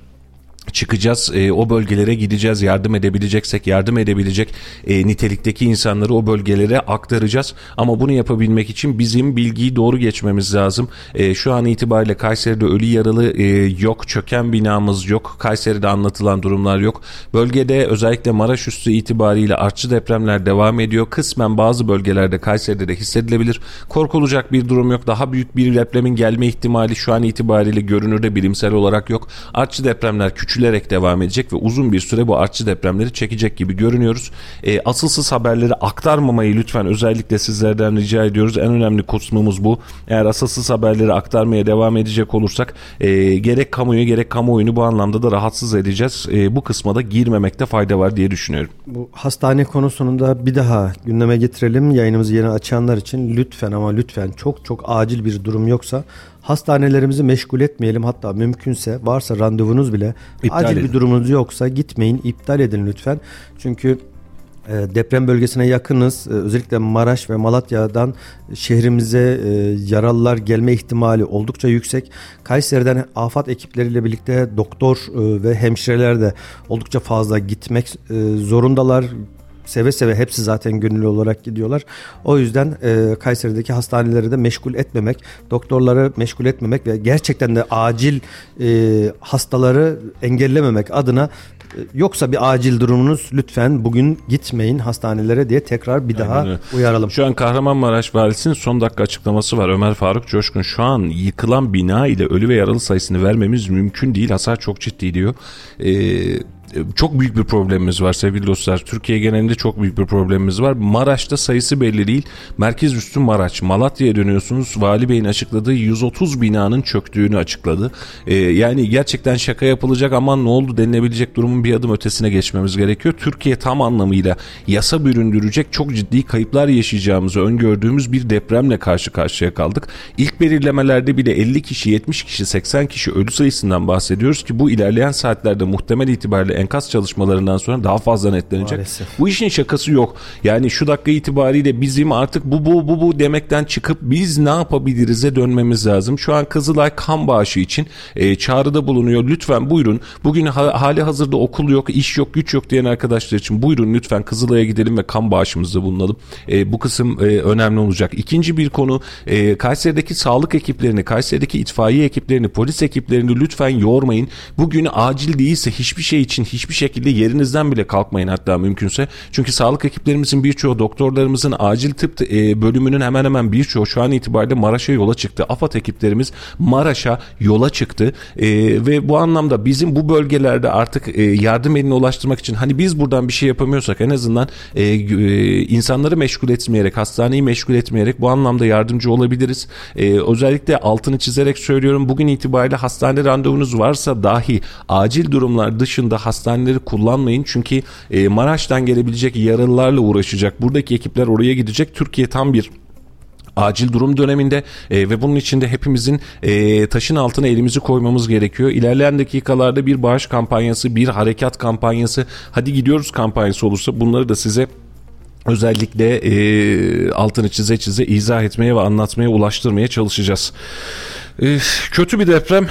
çıkacağız. E, o bölgelere gideceğiz. Yardım edebileceksek yardım edebilecek e, nitelikteki insanları o bölgelere aktaracağız. Ama bunu yapabilmek için bizim bilgiyi doğru geçmemiz lazım. E, şu an itibariyle Kayseri'de ölü yaralı e, yok. Çöken binamız yok. Kayseri'de anlatılan durumlar yok. Bölgede özellikle Maraş üstü itibariyle artçı depremler devam ediyor. Kısmen bazı bölgelerde Kayseri'de de hissedilebilir. Korkulacak bir durum yok. Daha büyük bir depremin gelme ihtimali şu an itibariyle görünürde bilimsel olarak yok. Artçı depremler küçük küçülerek devam edecek ve uzun bir süre bu artçı depremleri çekecek gibi görünüyoruz. E, asılsız haberleri aktarmamayı lütfen özellikle sizlerden rica ediyoruz. En önemli kısmımız bu. Eğer asılsız haberleri aktarmaya devam edecek olursak e, gerek kamuoyu gerek kamuoyunu bu anlamda da rahatsız edeceğiz. E, bu kısma da girmemekte fayda var diye düşünüyorum. Bu hastane konusunu da bir daha gündeme getirelim. Yayınımızı yeni açanlar için lütfen ama lütfen çok çok acil bir durum yoksa Hastanelerimizi meşgul etmeyelim. Hatta mümkünse varsa randevunuz bile iptal acil edin. bir durumunuz yoksa gitmeyin, iptal edin lütfen. Çünkü e, deprem bölgesine yakınız. E, özellikle Maraş ve Malatya'dan şehrimize e, yaralılar gelme ihtimali oldukça yüksek. Kayseri'den afat ekipleriyle birlikte doktor ve hemşireler de oldukça fazla gitmek zorundalar seve seve hepsi zaten gönüllü olarak gidiyorlar. O yüzden e, Kayseri'deki hastaneleri de meşgul etmemek, doktorları meşgul etmemek ve gerçekten de acil e, hastaları engellememek adına e, Yoksa bir acil durumunuz lütfen bugün gitmeyin hastanelere diye tekrar bir daha Aynen. uyaralım. Şu an Kahramanmaraş Valisi'nin son dakika açıklaması var. Ömer Faruk Coşkun şu an yıkılan bina ile ölü ve yaralı sayısını vermemiz mümkün değil. Hasar çok ciddi diyor. Ee, çok büyük bir problemimiz var sevgili dostlar. Türkiye genelinde çok büyük bir problemimiz var. Maraş'ta sayısı belli değil. Merkez üstü Maraş. Malatya'ya dönüyorsunuz. Vali Bey'in açıkladığı 130 binanın çöktüğünü açıkladı. Ee, yani gerçekten şaka yapılacak ama ne oldu denilebilecek durumun bir adım ötesine geçmemiz gerekiyor. Türkiye tam anlamıyla yasa büründürecek çok ciddi kayıplar yaşayacağımızı öngördüğümüz bir depremle karşı karşıya kaldık. İlk belirlemelerde bile 50 kişi, 70 kişi, 80 kişi ölü sayısından bahsediyoruz ki bu ilerleyen saatlerde muhtemel itibariyle enkaz çalışmalarından sonra daha fazla netlenecek. Maalesef. Bu işin şakası yok. Yani şu dakika itibariyle bizim artık bu bu bu bu demekten çıkıp biz ne yapabiliriz'e dönmemiz lazım. Şu an Kızılay kan bağışı için e, çağrıda bulunuyor. Lütfen buyurun. Bugün ha, hali hazırda okul yok, iş yok, güç yok diyen arkadaşlar için buyurun lütfen Kızılay'a gidelim ve kan bağışımızda bulunalım. E, bu kısım e, önemli olacak. İkinci bir konu e, Kayseri'deki sağlık ekiplerini, Kayseri'deki itfaiye ekiplerini, polis ekiplerini lütfen yormayın. Bugün acil değilse hiçbir şey için hiçbir şekilde yerinizden bile kalkmayın hatta mümkünse. Çünkü sağlık ekiplerimizin birçoğu doktorlarımızın acil tıp e, bölümünün hemen hemen birçoğu şu an itibariyle Maraş'a yola çıktı. AFAD ekiplerimiz Maraş'a yola çıktı e, ve bu anlamda bizim bu bölgelerde artık e, yardım eline ulaştırmak için hani biz buradan bir şey yapamıyorsak en azından e, e, insanları meşgul etmeyerek hastaneyi meşgul etmeyerek bu anlamda yardımcı olabiliriz. E, özellikle altını çizerek söylüyorum bugün itibariyle hastane randevunuz varsa dahi acil durumlar dışında hastane hastaneleri kullanmayın. Çünkü e, Maraş'tan gelebilecek yaralılarla uğraşacak. Buradaki ekipler oraya gidecek. Türkiye tam bir acil durum döneminde e, ve bunun içinde hepimizin e, taşın altına elimizi koymamız gerekiyor. İlerleyen dakikalarda bir bağış kampanyası, bir harekat kampanyası, hadi gidiyoruz kampanyası olursa bunları da size özellikle e, altını çize çize izah etmeye ve anlatmaya ulaştırmaya çalışacağız. E, kötü bir deprem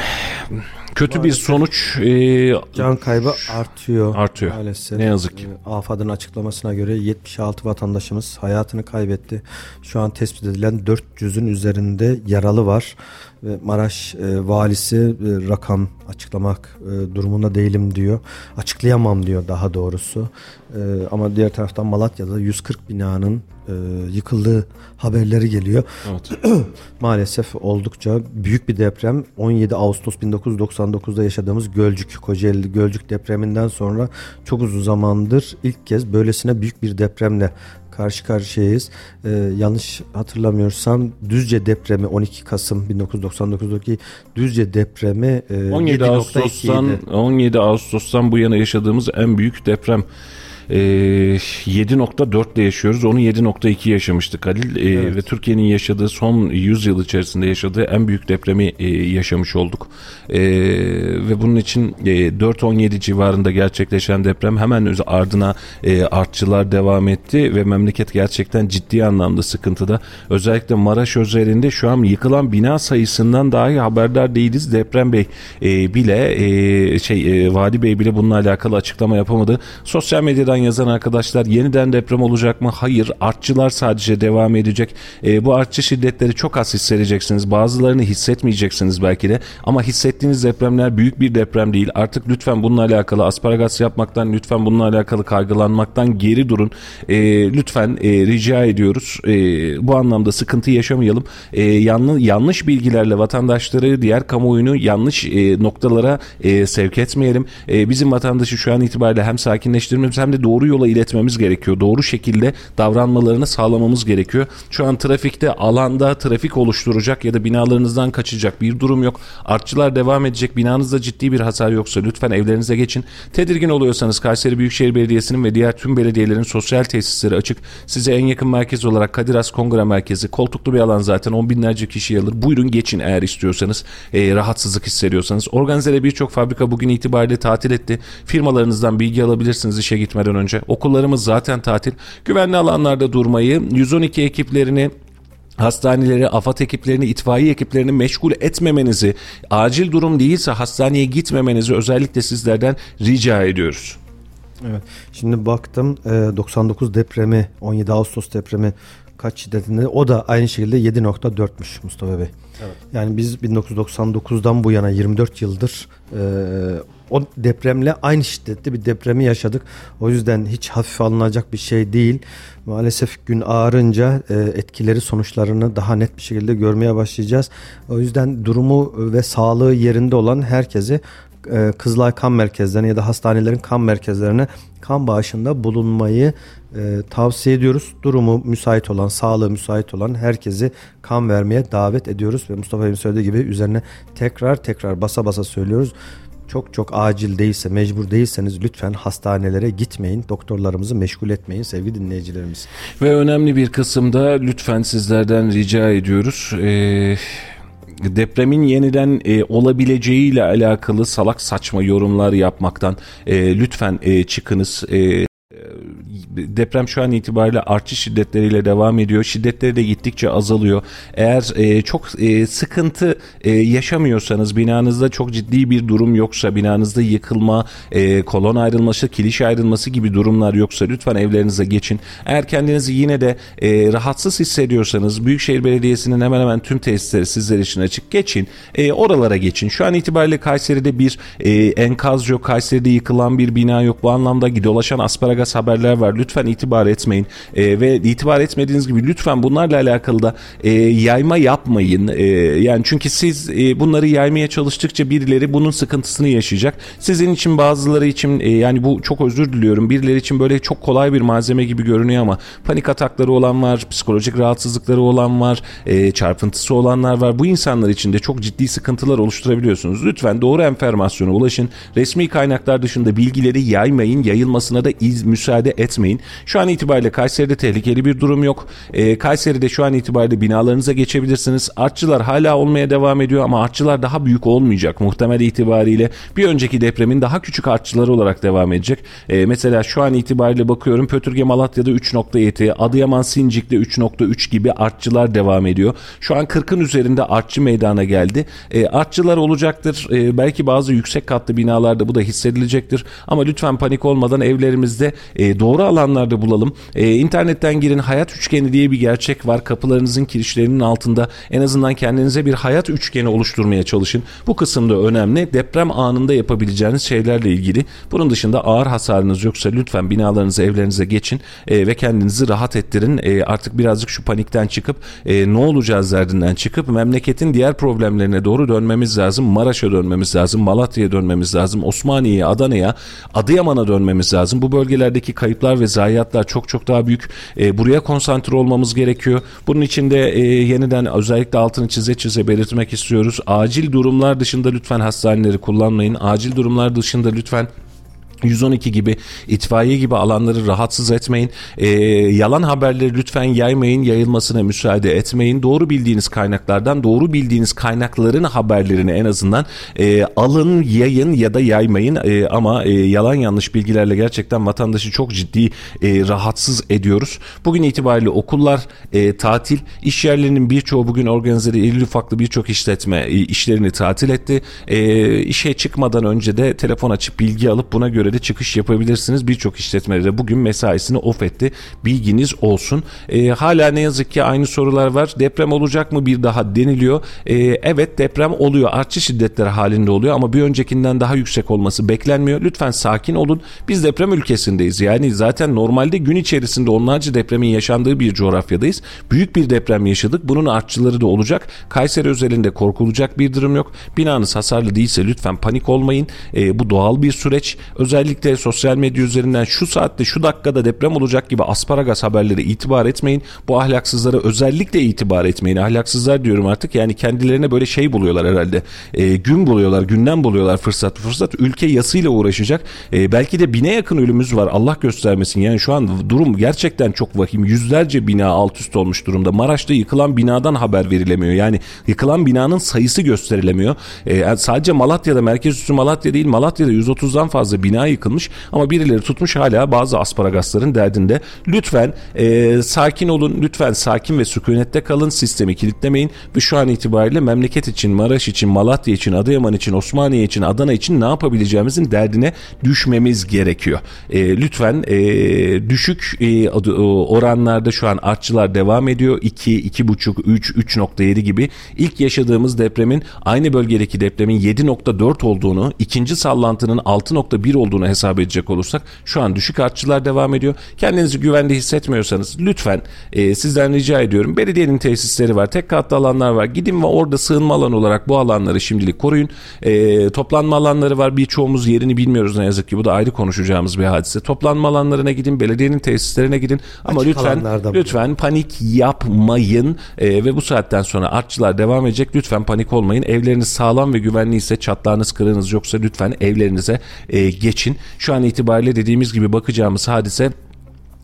kötü maalesef. bir sonuç. E, Can kaybı artıyor. Artıyor. Maalesef. Ne yazık ki. E, AFAD'ın açıklamasına göre 76 vatandaşımız hayatını kaybetti. Şu an tespit edilen 400'ün üzerinde yaralı var. Ve Maraş e, valisi e, rakam açıklamak e, durumunda değilim diyor. Açıklayamam diyor daha doğrusu. E, ama diğer taraftan Malatya'da 140 binanın e, yıkıldığı haberleri geliyor. Evet. Maalesef oldukça büyük bir deprem. 17 Ağustos 1999'da yaşadığımız Gölcük, Kocaeli Gölcük depreminden sonra çok uzun zamandır ilk kez böylesine büyük bir depremle karşı karşıyayız. Ee, yanlış hatırlamıyorsam Düzce depremi 12 Kasım 1999'daki Düzce depremi e, 17 Ağustos'tan 17 Ağustos'tan bu yana yaşadığımız en büyük deprem e, 7.4 ile yaşıyoruz. Onu 7.2 yaşamıştık Halil. E, evet. Ve Türkiye'nin yaşadığı son 100 yıl içerisinde yaşadığı en büyük depremi e, yaşamış olduk. E, ve bunun için e, 4.17 civarında gerçekleşen deprem hemen ardına e, artçılar devam etti ve memleket gerçekten ciddi anlamda sıkıntıda. Özellikle Maraş özelinde şu an yıkılan bina sayısından dahi haberdar değiliz. Deprem Bey e, bile e, şey e, Vali Bey bile bununla alakalı açıklama yapamadı. Sosyal medyadan yazan arkadaşlar yeniden deprem olacak mı? Hayır. Artçılar sadece devam edecek. E, bu artçı şiddetleri çok az hissedeceksiniz. Bazılarını hissetmeyeceksiniz belki de. Ama hissettiğiniz depremler büyük bir deprem değil. Artık lütfen bununla alakalı asparagas yapmaktan, lütfen bununla alakalı kaygılanmaktan geri durun. E, lütfen e, rica ediyoruz. E, bu anlamda sıkıntı yaşamayalım. E, yanlış, yanlış bilgilerle vatandaşları, diğer kamuoyunu yanlış e, noktalara e, sevk etmeyelim. E, bizim vatandaşı şu an itibariyle hem sakinleştirmemiz hem de doğru yola iletmemiz gerekiyor. Doğru şekilde davranmalarını sağlamamız gerekiyor. Şu an trafikte alanda trafik oluşturacak ya da binalarınızdan kaçacak bir durum yok. Artçılar devam edecek. Binanızda ciddi bir hasar yoksa lütfen evlerinize geçin. Tedirgin oluyorsanız Kayseri Büyükşehir Belediyesi'nin ve diğer tüm belediyelerin sosyal tesisleri açık. Size en yakın merkez olarak Kadir Has Kongre Merkezi. Koltuklu bir alan zaten on binlerce kişi alır. Buyurun geçin eğer istiyorsanız. E, rahatsızlık hissediyorsanız. Organize'de birçok fabrika bugün itibariyle tatil etti. Firmalarınızdan bilgi alabilirsiniz işe gitmeden önce. Okullarımız zaten tatil. Güvenli alanlarda durmayı, 112 ekiplerini hastaneleri, AFAD ekiplerini, itfaiye ekiplerini meşgul etmemenizi, acil durum değilse hastaneye gitmemenizi özellikle sizlerden rica ediyoruz. Evet. Şimdi baktım 99 e, depremi, 17 Ağustos depremi kaç şiddetinde o da aynı şekilde 7.4'müş Mustafa Bey. Evet. Yani biz 1999'dan bu yana 24 yıldır e, o depremle aynı şiddette bir depremi yaşadık. O yüzden hiç hafife alınacak bir şey değil. Maalesef gün ağarınca e, etkileri sonuçlarını daha net bir şekilde görmeye başlayacağız. O yüzden durumu ve sağlığı yerinde olan herkesi e, Kızılay Kan Merkezlerine ya da hastanelerin kan merkezlerine kan bağışında bulunmayı e, tavsiye ediyoruz. Durumu müsait olan, sağlığı müsait olan herkesi kan vermeye davet ediyoruz ve Mustafa Bey'in söylediği gibi üzerine tekrar tekrar basa basa söylüyoruz. Çok çok acil değilse, mecbur değilseniz lütfen hastanelere gitmeyin. Doktorlarımızı meşgul etmeyin sevgili dinleyicilerimiz. Ve önemli bir kısımda lütfen sizlerden rica ediyoruz. Ee, depremin yeniden e, olabileceğiyle alakalı salak saçma yorumlar yapmaktan e, lütfen e, çıkınız. E, deprem şu an itibariyle artçı şiddetleriyle devam ediyor. Şiddetleri de gittikçe azalıyor. Eğer e, çok e, sıkıntı e, yaşamıyorsanız binanızda çok ciddi bir durum yoksa binanızda yıkılma, e, kolon ayrılması, kiliş ayrılması gibi durumlar yoksa lütfen evlerinize geçin. Eğer kendinizi yine de e, rahatsız hissediyorsanız Büyükşehir Belediyesi'nin hemen hemen tüm tesisleri sizler için açık. Geçin. E, oralara geçin. Şu an itibariyle Kayseri'de bir e, enkaz yok. Kayseri'de yıkılan bir bina yok. Bu anlamda dolaşan asparagas haberler var lütfen itibar etmeyin e, ve itibar etmediğiniz gibi lütfen bunlarla alakalı da e, yayma yapmayın. E, yani çünkü siz e, bunları yaymaya çalıştıkça birileri bunun sıkıntısını yaşayacak. Sizin için bazıları için e, yani bu çok özür diliyorum. Birileri için böyle çok kolay bir malzeme gibi görünüyor ama panik atakları olan var, psikolojik rahatsızlıkları olan var, e, çarpıntısı olanlar var. Bu insanlar için de çok ciddi sıkıntılar oluşturabiliyorsunuz. Lütfen doğru enformasyona ulaşın. Resmi kaynaklar dışında bilgileri yaymayın. Yayılmasına da iz, müsaade etmeyin. Şu an itibariyle Kayseri'de tehlikeli bir durum yok. E, Kayseri'de şu an itibariyle binalarınıza geçebilirsiniz. Artçılar hala olmaya devam ediyor ama artçılar daha büyük olmayacak muhtemel itibariyle. Bir önceki depremin daha küçük artçıları olarak devam edecek. E, mesela şu an itibariyle bakıyorum Pötürge Malatya'da 3.7, Adıyaman Sincik'te 3.3 gibi artçılar devam ediyor. Şu an 40'ın üzerinde artçı meydana geldi. E, artçılar olacaktır. E, belki bazı yüksek katlı binalarda bu da hissedilecektir. Ama lütfen panik olmadan evlerimizde e, doğru alanlarda bulalım. E, internetten girin hayat üçgeni diye bir gerçek var. Kapılarınızın kirişlerinin altında en azından kendinize bir hayat üçgeni oluşturmaya çalışın. Bu kısımda önemli. Deprem anında yapabileceğiniz şeylerle ilgili. Bunun dışında ağır hasarınız yoksa lütfen binalarınıza, evlerinize geçin e, ve kendinizi rahat ettirin. E, artık birazcık şu panikten çıkıp e, ne olacağız derdinden çıkıp memleketin diğer problemlerine doğru dönmemiz lazım. Maraş'a dönmemiz lazım. Malatya'ya dönmemiz lazım. Osmaniye'ye, Adana'ya, Adıyaman'a dönmemiz lazım. Bu bölgelerdeki kayıplar ve zayiatlar çok çok daha büyük. E, buraya konsantre olmamız gerekiyor. Bunun için de e, yeniden özellikle altını çize çize belirtmek istiyoruz. Acil durumlar dışında lütfen hastaneleri kullanmayın. Acil durumlar dışında lütfen 112 gibi itfaiye gibi alanları rahatsız etmeyin. E, yalan haberleri lütfen yaymayın, yayılmasına müsaade etmeyin. Doğru bildiğiniz kaynaklardan doğru bildiğiniz kaynakların haberlerini en azından e, alın, yayın ya da yaymayın. E, ama e, yalan yanlış bilgilerle gerçekten vatandaşı çok ciddi e, rahatsız ediyoruz. Bugün itibariyle okullar e, tatil, iş yerlerinin birçoğu bugün organizeli irili ufaklı birçok işletme e, işlerini tatil etti. E, işe çıkmadan önce de telefon açıp bilgi alıp buna göre de çıkış yapabilirsiniz. Birçok işletmede de bugün mesaisini off etti. Bilginiz olsun. E, hala ne yazık ki aynı sorular var. Deprem olacak mı bir daha deniliyor. E, evet deprem oluyor. Artçı şiddetler halinde oluyor ama bir öncekinden daha yüksek olması beklenmiyor. Lütfen sakin olun. Biz deprem ülkesindeyiz. Yani zaten normalde gün içerisinde onlarca depremin yaşandığı bir coğrafyadayız. Büyük bir deprem yaşadık. Bunun artçıları da olacak. Kayseri özelinde korkulacak bir durum yok. Binanız hasarlı değilse lütfen panik olmayın. E, bu doğal bir süreç. Özellikle sosyal medya üzerinden şu saatte şu dakikada deprem olacak gibi asparagas haberleri itibar etmeyin. Bu ahlaksızlara özellikle itibar etmeyin. Ahlaksızlar diyorum artık yani kendilerine böyle şey buluyorlar herhalde. E, gün buluyorlar, günden buluyorlar fırsat fırsat. Ülke yasıyla uğraşacak. E, belki de bine yakın ölümümüz var. Allah göstermesin. Yani şu an durum gerçekten çok vahim. Yüzlerce bina alt üst olmuş durumda. Maraş'ta yıkılan binadan haber verilemiyor. Yani yıkılan binanın sayısı gösterilemiyor. E, sadece Malatya'da merkez üssü Malatya değil Malatya'da 130'dan fazla bina yıkılmış ama birileri tutmuş hala bazı asparagasların derdinde. Lütfen e, sakin olun. Lütfen sakin ve sükunette kalın. Sistemi kilitlemeyin ve şu an itibariyle memleket için, Maraş için, Malatya için, Adıyaman için, Osmaniye için, Adana için ne yapabileceğimizin derdine düşmemiz gerekiyor. E, lütfen e, düşük e, oranlarda şu an artçılar devam ediyor. 2, 2,5, 3, 3.7 gibi. İlk yaşadığımız depremin aynı bölgedeki depremin 7.4 olduğunu, ikinci sallantının 6.1 olduğunu hesap edecek olursak şu an düşük artçılar devam ediyor. Kendinizi güvende hissetmiyorsanız lütfen e, sizden rica ediyorum. Belediyenin tesisleri var, tek katlı alanlar var. Gidin ve orada sığınma alanı olarak bu alanları şimdilik koruyun. E, toplanma alanları var. Birçoğumuz yerini bilmiyoruz ne yazık ki. Bu da ayrı konuşacağımız bir hadise. Toplanma alanlarına gidin, belediyenin tesislerine gidin. Ama Açık lütfen lütfen panik yapmayın. E, ve bu saatten sonra artçılar devam edecek. Lütfen panik olmayın. Evleriniz sağlam ve güvenli ise çatlağınız kırığınız yoksa lütfen evlerinize e, geçin. Şu an itibariyle dediğimiz gibi bakacağımız hadise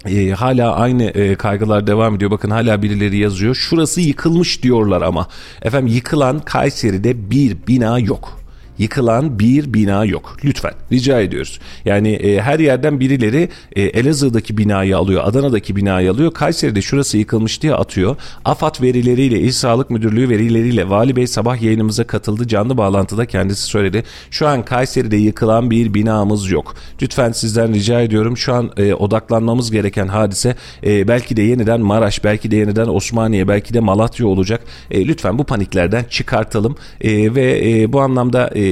e, hala aynı e, kaygılar devam ediyor. Bakın hala birileri yazıyor. Şurası yıkılmış diyorlar ama. Efendim yıkılan Kayseri'de bir bina yok yıkılan bir bina yok. Lütfen rica ediyoruz. Yani e, her yerden birileri e, Elazığ'daki binayı alıyor, Adana'daki binayı alıyor. Kayseri'de şurası yıkılmış diye atıyor. AFAD verileriyle, İl Sağlık Müdürlüğü verileriyle Vali Bey sabah yayınımıza katıldı. Canlı bağlantıda kendisi söyledi. Şu an Kayseri'de yıkılan bir binamız yok. Lütfen sizden rica ediyorum. Şu an e, odaklanmamız gereken hadise e, belki de yeniden Maraş, belki de yeniden Osmaniye, belki de Malatya olacak. E, lütfen bu paniklerden çıkartalım e, ve e, bu anlamda e,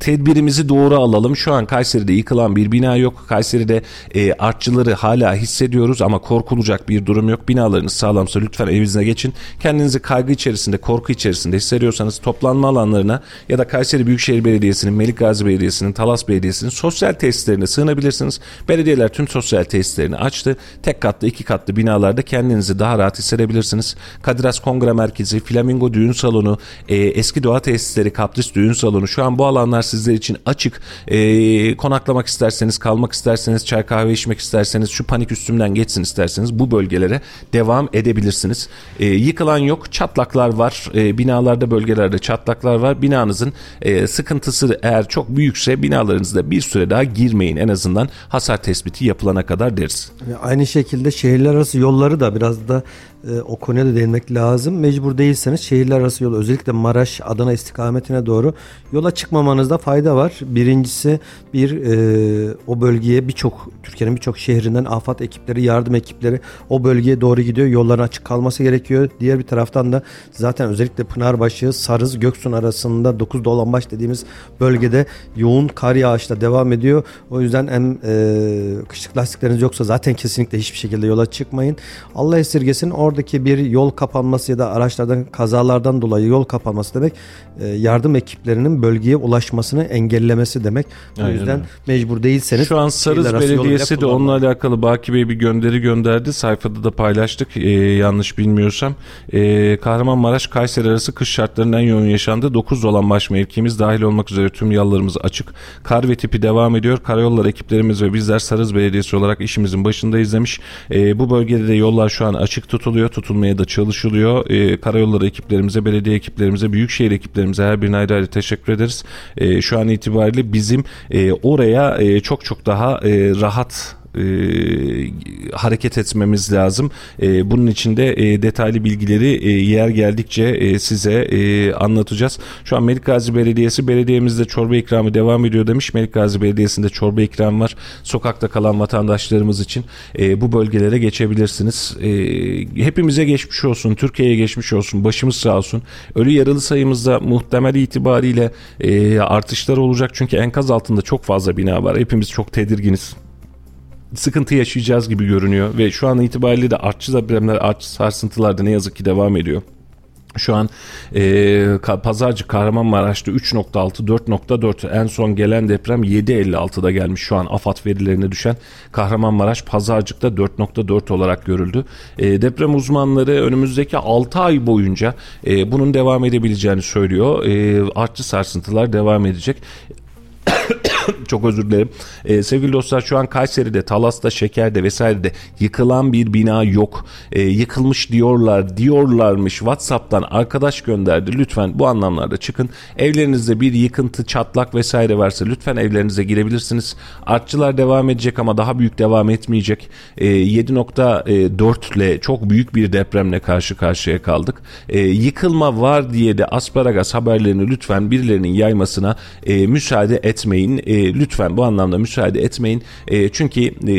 tedbirimizi doğru alalım. Şu an Kayseri'de yıkılan bir bina yok. Kayseri'de e, artçıları hala hissediyoruz ama korkulacak bir durum yok. Binalarınız sağlamsa lütfen evinize geçin. Kendinizi kaygı içerisinde, korku içerisinde hissediyorsanız toplanma alanlarına ya da Kayseri Büyükşehir Belediyesi'nin, Melikgazi Belediyesi'nin, Talas Belediyesi'nin sosyal tesislerine sığınabilirsiniz. Belediyeler tüm sosyal tesislerini açtı. Tek katlı, iki katlı binalarda kendinizi daha rahat hissedebilirsiniz. Kadiras Kongre Merkezi, Flamingo Düğün Salonu, e, Eski Doğa Tesisleri, Kapris Düğün salonu. Şu an bu alanlar sizler için açık. E, konaklamak isterseniz, kalmak isterseniz, çay kahve içmek isterseniz, şu panik üstümden geçsin isterseniz bu bölgelere devam edebilirsiniz. E, yıkılan yok, çatlaklar var. E, binalarda, bölgelerde çatlaklar var. Binanızın e, sıkıntısı eğer çok büyükse binalarınızda bir süre daha girmeyin. En azından hasar tespiti yapılana kadar deriz. Aynı şekilde şehirler arası yolları da biraz da e, o konuya da değinmek lazım. Mecbur değilseniz şehirler arası yol özellikle Maraş, Adana istikametine doğru yola çıkmamanızda fayda var. Birincisi bir e, o bölgeye birçok Türkiye'nin birçok şehrinden afat ekipleri, yardım ekipleri o bölgeye doğru gidiyor. Yolların açık kalması gerekiyor. Diğer bir taraftan da zaten özellikle Pınarbaşı, Sarız, Göksun arasında 9 Dolanbaş dediğimiz bölgede yoğun kar yağışla devam ediyor. O yüzden hem e, kışlık lastikleriniz yoksa zaten kesinlikle hiçbir şekilde yola çıkmayın. Allah esirgesin oradaki bir yol kapanması ya da araçlardan kazalardan dolayı yol kapanması demek e, yardım ekipleri ekiplerinin bölgeye ulaşmasını engellemesi demek. O Aynen yüzden mecbur değilseniz Şu an Sarız Belediyesi de onunla alakalı Baki Bey bir gönderi gönderdi. Sayfada da paylaştık ee, yanlış bilmiyorsam. Ee, Kahramanmaraş Kayseri arası kış şartlarının en yoğun yaşandığı 9 olan baş mevkimiz dahil olmak üzere tüm yollarımız açık. Kar ve tipi devam ediyor. Karayolları ekiplerimiz ve bizler Sarız Belediyesi olarak işimizin başındayız demiş. Ee, bu bölgede de yollar şu an açık tutuluyor. Tutulmaya da çalışılıyor. Ee, karayolları ekiplerimize, belediye ekiplerimize, büyükşehir ekiplerimize her birine ayrı ayrı teşekkür ederiz. Ee, şu an itibariyle bizim e, oraya e, çok çok daha e, rahat e, hareket etmemiz lazım. E, bunun için de e, detaylı bilgileri e, yer geldikçe e, size e, anlatacağız. Şu an Melikgazi Belediyesi belediyemizde çorba ikramı devam ediyor demiş. Melikgazi Belediyesi'nde çorba ikram var. Sokakta kalan vatandaşlarımız için e, bu bölgelere geçebilirsiniz. E, hepimize geçmiş olsun. Türkiye'ye geçmiş olsun. Başımız sağ olsun. Ölü yaralı sayımızda muhtemel itibariyle e, artışlar olacak. Çünkü enkaz altında çok fazla bina var. Hepimiz çok tedirginiz sıkıntı yaşayacağız gibi görünüyor ve şu an itibariyle de artçı depremler, artçı sarsıntılar da ne yazık ki devam ediyor. Şu an e, Pazarcık Kahramanmaraş'ta 3.6 4.4 en son gelen deprem 7.56'da gelmiş şu an AFAD verilerine düşen Kahramanmaraş Pazarcık'ta 4.4 olarak görüldü. E, deprem uzmanları önümüzdeki 6 ay boyunca e, bunun devam edebileceğini söylüyor. E, artçı sarsıntılar devam edecek. Çok özür dilerim. Ee, sevgili dostlar şu an Kayseri'de, Talas'ta, Şeker'de vesairede yıkılan bir bina yok. Ee, yıkılmış diyorlar, diyorlarmış. WhatsApp'tan arkadaş gönderdi. Lütfen bu anlamlarda çıkın. Evlerinizde bir yıkıntı, çatlak vesaire varsa lütfen evlerinize girebilirsiniz. Artçılar devam edecek ama daha büyük devam etmeyecek. Ee, 7.4 ile çok büyük bir depremle karşı karşıya kaldık. Ee, yıkılma var diye de asparagas haberlerini lütfen birilerinin yaymasına e, müsaade etmeyin. E, lütfen bu anlamda müsaade etmeyin. E, çünkü e,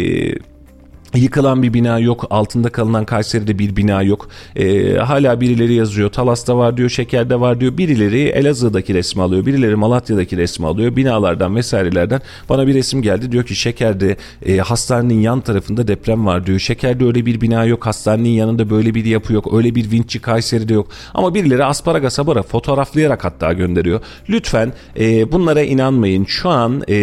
Yıkılan bir bina yok. Altında kalınan Kayseri'de bir bina yok. Ee, hala birileri yazıyor. Talas'ta var diyor. Şeker'de var diyor. Birileri Elazığ'daki resmi alıyor. Birileri Malatya'daki resmi alıyor. Binalardan vesairelerden bana bir resim geldi. Diyor ki Şeker'de e, hastanenin yan tarafında deprem var diyor. Şeker'de öyle bir bina yok. Hastanenin yanında böyle bir yapı yok. Öyle bir vinççi Kayseri'de yok. Ama birileri asparagas habara fotoğraflayarak hatta gönderiyor. Lütfen e, bunlara inanmayın. Şu an e,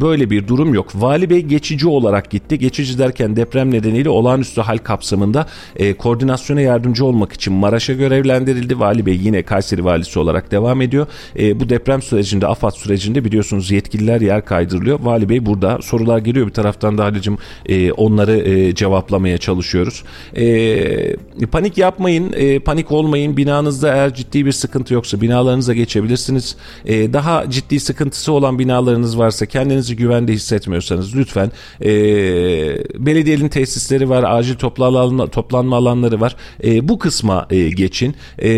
böyle bir durum yok. Vali Bey geçici olarak gitti. Geçici derken deprem nedeniyle olağanüstü hal kapsamında e, koordinasyona yardımcı olmak için Maraş'a görevlendirildi. Vali Bey yine Kayseri valisi olarak devam ediyor. E, bu deprem sürecinde, AFAD sürecinde biliyorsunuz yetkililer yer kaydırılıyor. Vali Bey burada sorular geliyor bir taraftan da Halicim e, onları e, cevaplamaya çalışıyoruz. E, panik yapmayın, e, panik olmayın. Binanızda eğer ciddi bir sıkıntı yoksa binalarınıza geçebilirsiniz. E, daha ciddi sıkıntısı olan binalarınız varsa kendinizi güvende hissetmiyorsanız lütfen e, belediyenin tesisleri var, acil toplanma, toplanma alanları var. E, bu kısma e, geçin. E,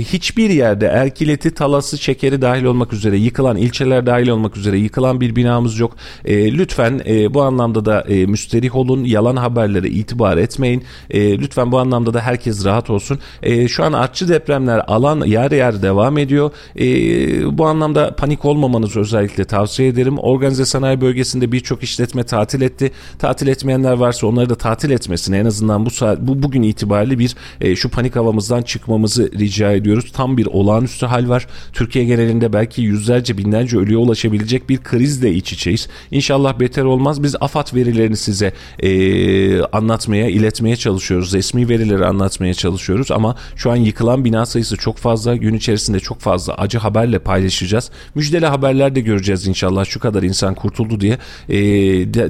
hiçbir yerde Erkileti, Talası, Şekeri dahil olmak üzere yıkılan ilçeler dahil olmak üzere yıkılan bir binamız yok. E, lütfen e, bu anlamda da e, müsterih olun. Yalan haberlere itibar etmeyin. E, lütfen bu anlamda da herkes rahat olsun. E, şu an artçı depremler alan yer yer devam ediyor. E, bu anlamda panik olmamanızı özellikle tavsiye ederim. Organize sanayi bölgesinde birçok işletme tatil etti. Tatil etmeyenler varsa onları da tatil etmesini en azından bu saat bu bugün itibariyle bir e, şu panik havamızdan çıkmamızı rica ediyoruz. Tam bir olağanüstü hal var. Türkiye genelinde belki yüzlerce binlerce ölüye ulaşabilecek bir krizle iç içeyiz. İnşallah beter olmaz. Biz AFAD verilerini size e, anlatmaya, iletmeye çalışıyoruz. Resmi verileri anlatmaya çalışıyoruz ama şu an yıkılan bina sayısı çok fazla. Gün içerisinde çok fazla acı haberle paylaşacağız. Müjdeli haberler de göreceğiz inşallah. Şu kadar insan kurtuldu diye. E,